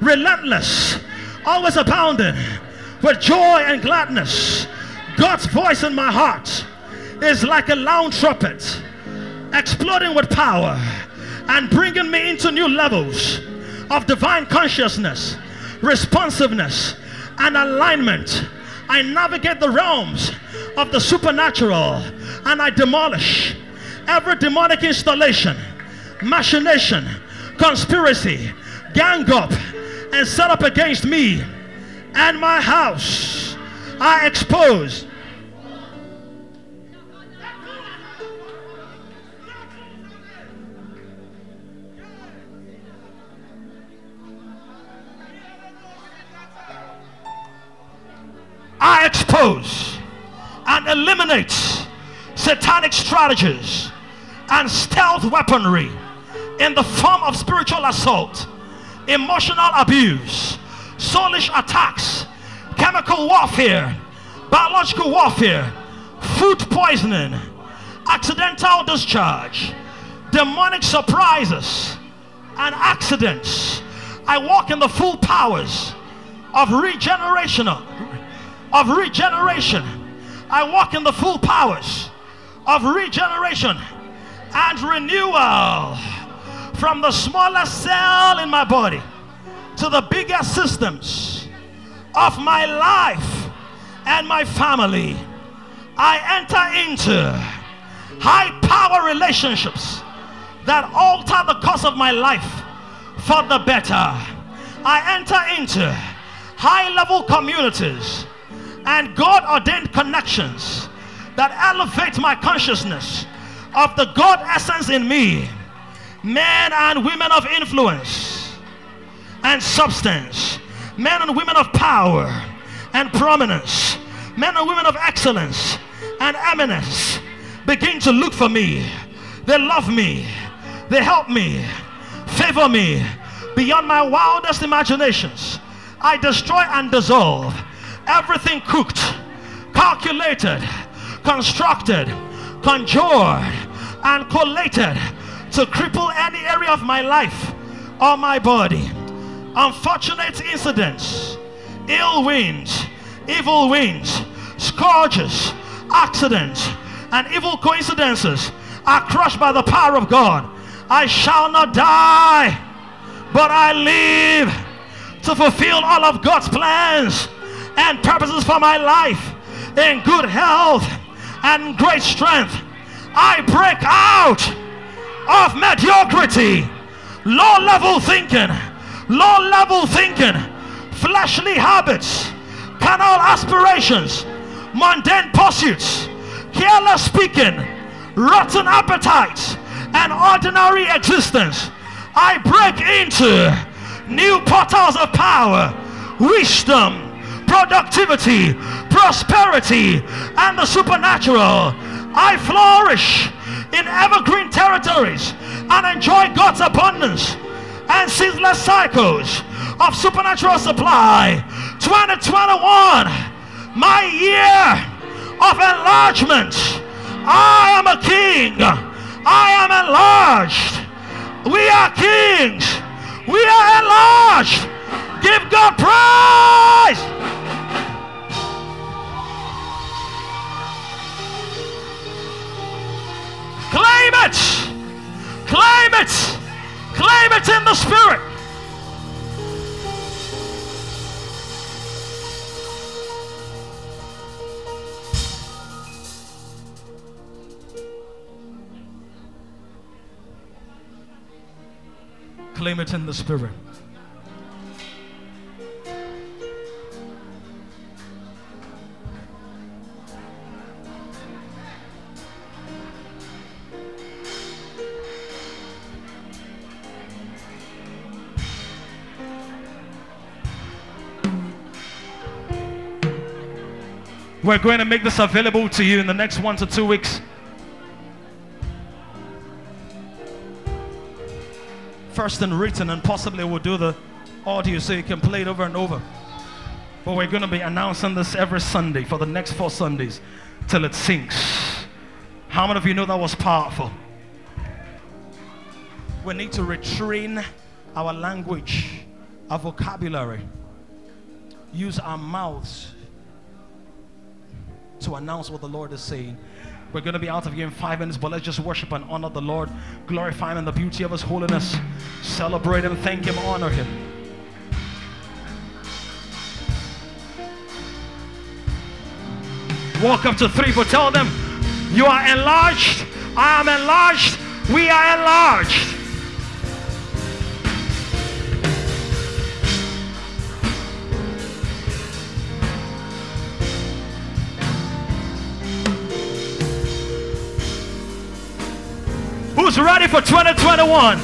S2: relentless, always abounding with joy and gladness. God's voice in my heart is like a loud trumpet, exploding with power and bringing me into new levels of divine consciousness, responsiveness, and alignment. I navigate the realms of the supernatural and I demolish every demonic installation, machination, conspiracy, gang up, and set up against me and my house. I expose I expose and eliminate satanic strategies and stealth weaponry in the form of spiritual assault, emotional abuse, soulish attacks, chemical warfare, biological warfare, food poisoning, accidental discharge, demonic surprises, and accidents. I walk in the full powers of regeneration of regeneration. I walk in the full powers of regeneration and renewal from the smallest cell in my body to the biggest systems of my life and my family. I enter into high power relationships that alter the course of my life for the better. I enter into high level communities and God ordained connections that elevate my consciousness of the God essence in me. Men and women of influence and substance, men and women of power and prominence, men and women of excellence and eminence begin to look for me. They love me, they help me, favor me beyond my wildest imaginations. I destroy and dissolve everything cooked, calculated, constructed, conjured, and collated to cripple any area of my life or my body. Unfortunate incidents, ill winds, evil winds, scourges, accidents, and evil coincidences are crushed by the power of God. I shall not die, but I live to fulfill all of God's plans and purposes for my life in good health and great strength. I break out of mediocrity, low level thinking, low level thinking, fleshly habits, carnal aspirations, mundane pursuits, careless speaking, rotten appetites, and ordinary existence. I break into new portals of power, wisdom, productivity, prosperity, and the supernatural. I flourish in evergreen territories and enjoy God's abundance and ceaseless cycles of supernatural supply. 2021, my year of enlargement. I am a king. I am enlarged. We are kings. We are enlarged. Give God praise. Claim it. Claim it. Claim it in the spirit. Claim it in the spirit. We're going to make this available to you in the next one to two weeks. First in written, and possibly we'll do the audio so you can play it over and over. But we're going to be announcing this every Sunday for the next four Sundays till it sinks. How many of you know that was powerful? We need to retrain our language, our vocabulary, use our mouths to announce what the Lord is saying. We're going to be out of here in five minutes, but let's just worship and honor the Lord, glorify Him in the beauty of His holiness, celebrate Him, thank Him, honor Him. Walk up to three, but tell them, You are enlarged, I am enlarged, we are enlarged. Who's ready for 2021?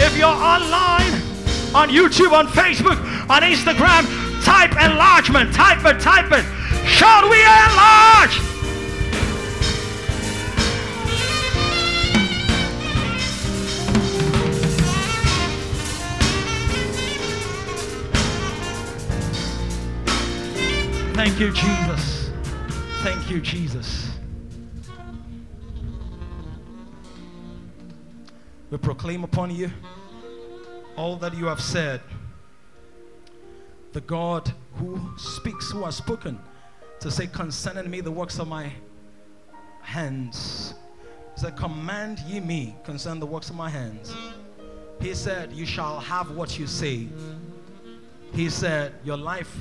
S2: If you're online, on YouTube, on Facebook, on Instagram, type enlargement. Type it, type it. Shall we enlarge? Thank you, Jesus. Thank you, Jesus. We proclaim upon you all that you have said. The God who speaks, who has spoken, to say, concerning me the works of my hands. He said, Command ye me concerning the works of my hands. He said, You shall have what you say. He said, Your life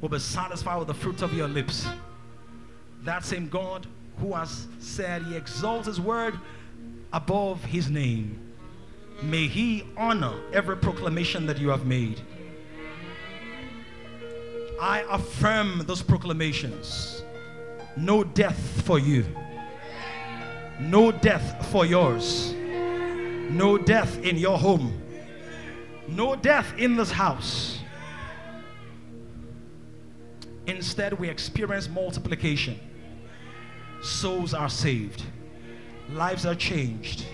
S2: will be satisfied with the fruit of your lips. That same God who has said he exalts his word above his name. May he honor every proclamation that you have made. I affirm those proclamations. No death for you. No death for yours. No death in your home. No death in this house. Instead, we experience multiplication. Souls are saved. Lives are changed.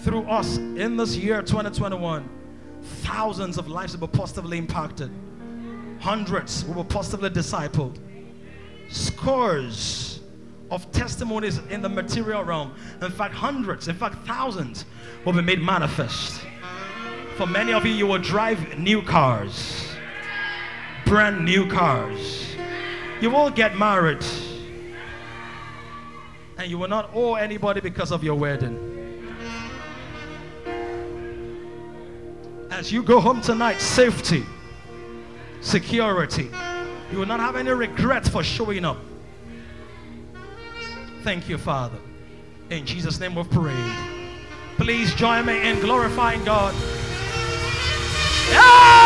S2: Through us in this year 2021, thousands of lives will be positively impacted. Hundreds will be positively discipled. Scores of testimonies in the material realm. In fact, hundreds, in fact, thousands will be made manifest. For many of you, you will drive new cars, brand new cars. You will get married, and you will not owe anybody because of your wedding. As you go home tonight, safety, security. You will not have any regrets for showing up. Thank you, Father. In Jesus' name we've prayed. Please join me in glorifying God. Yay!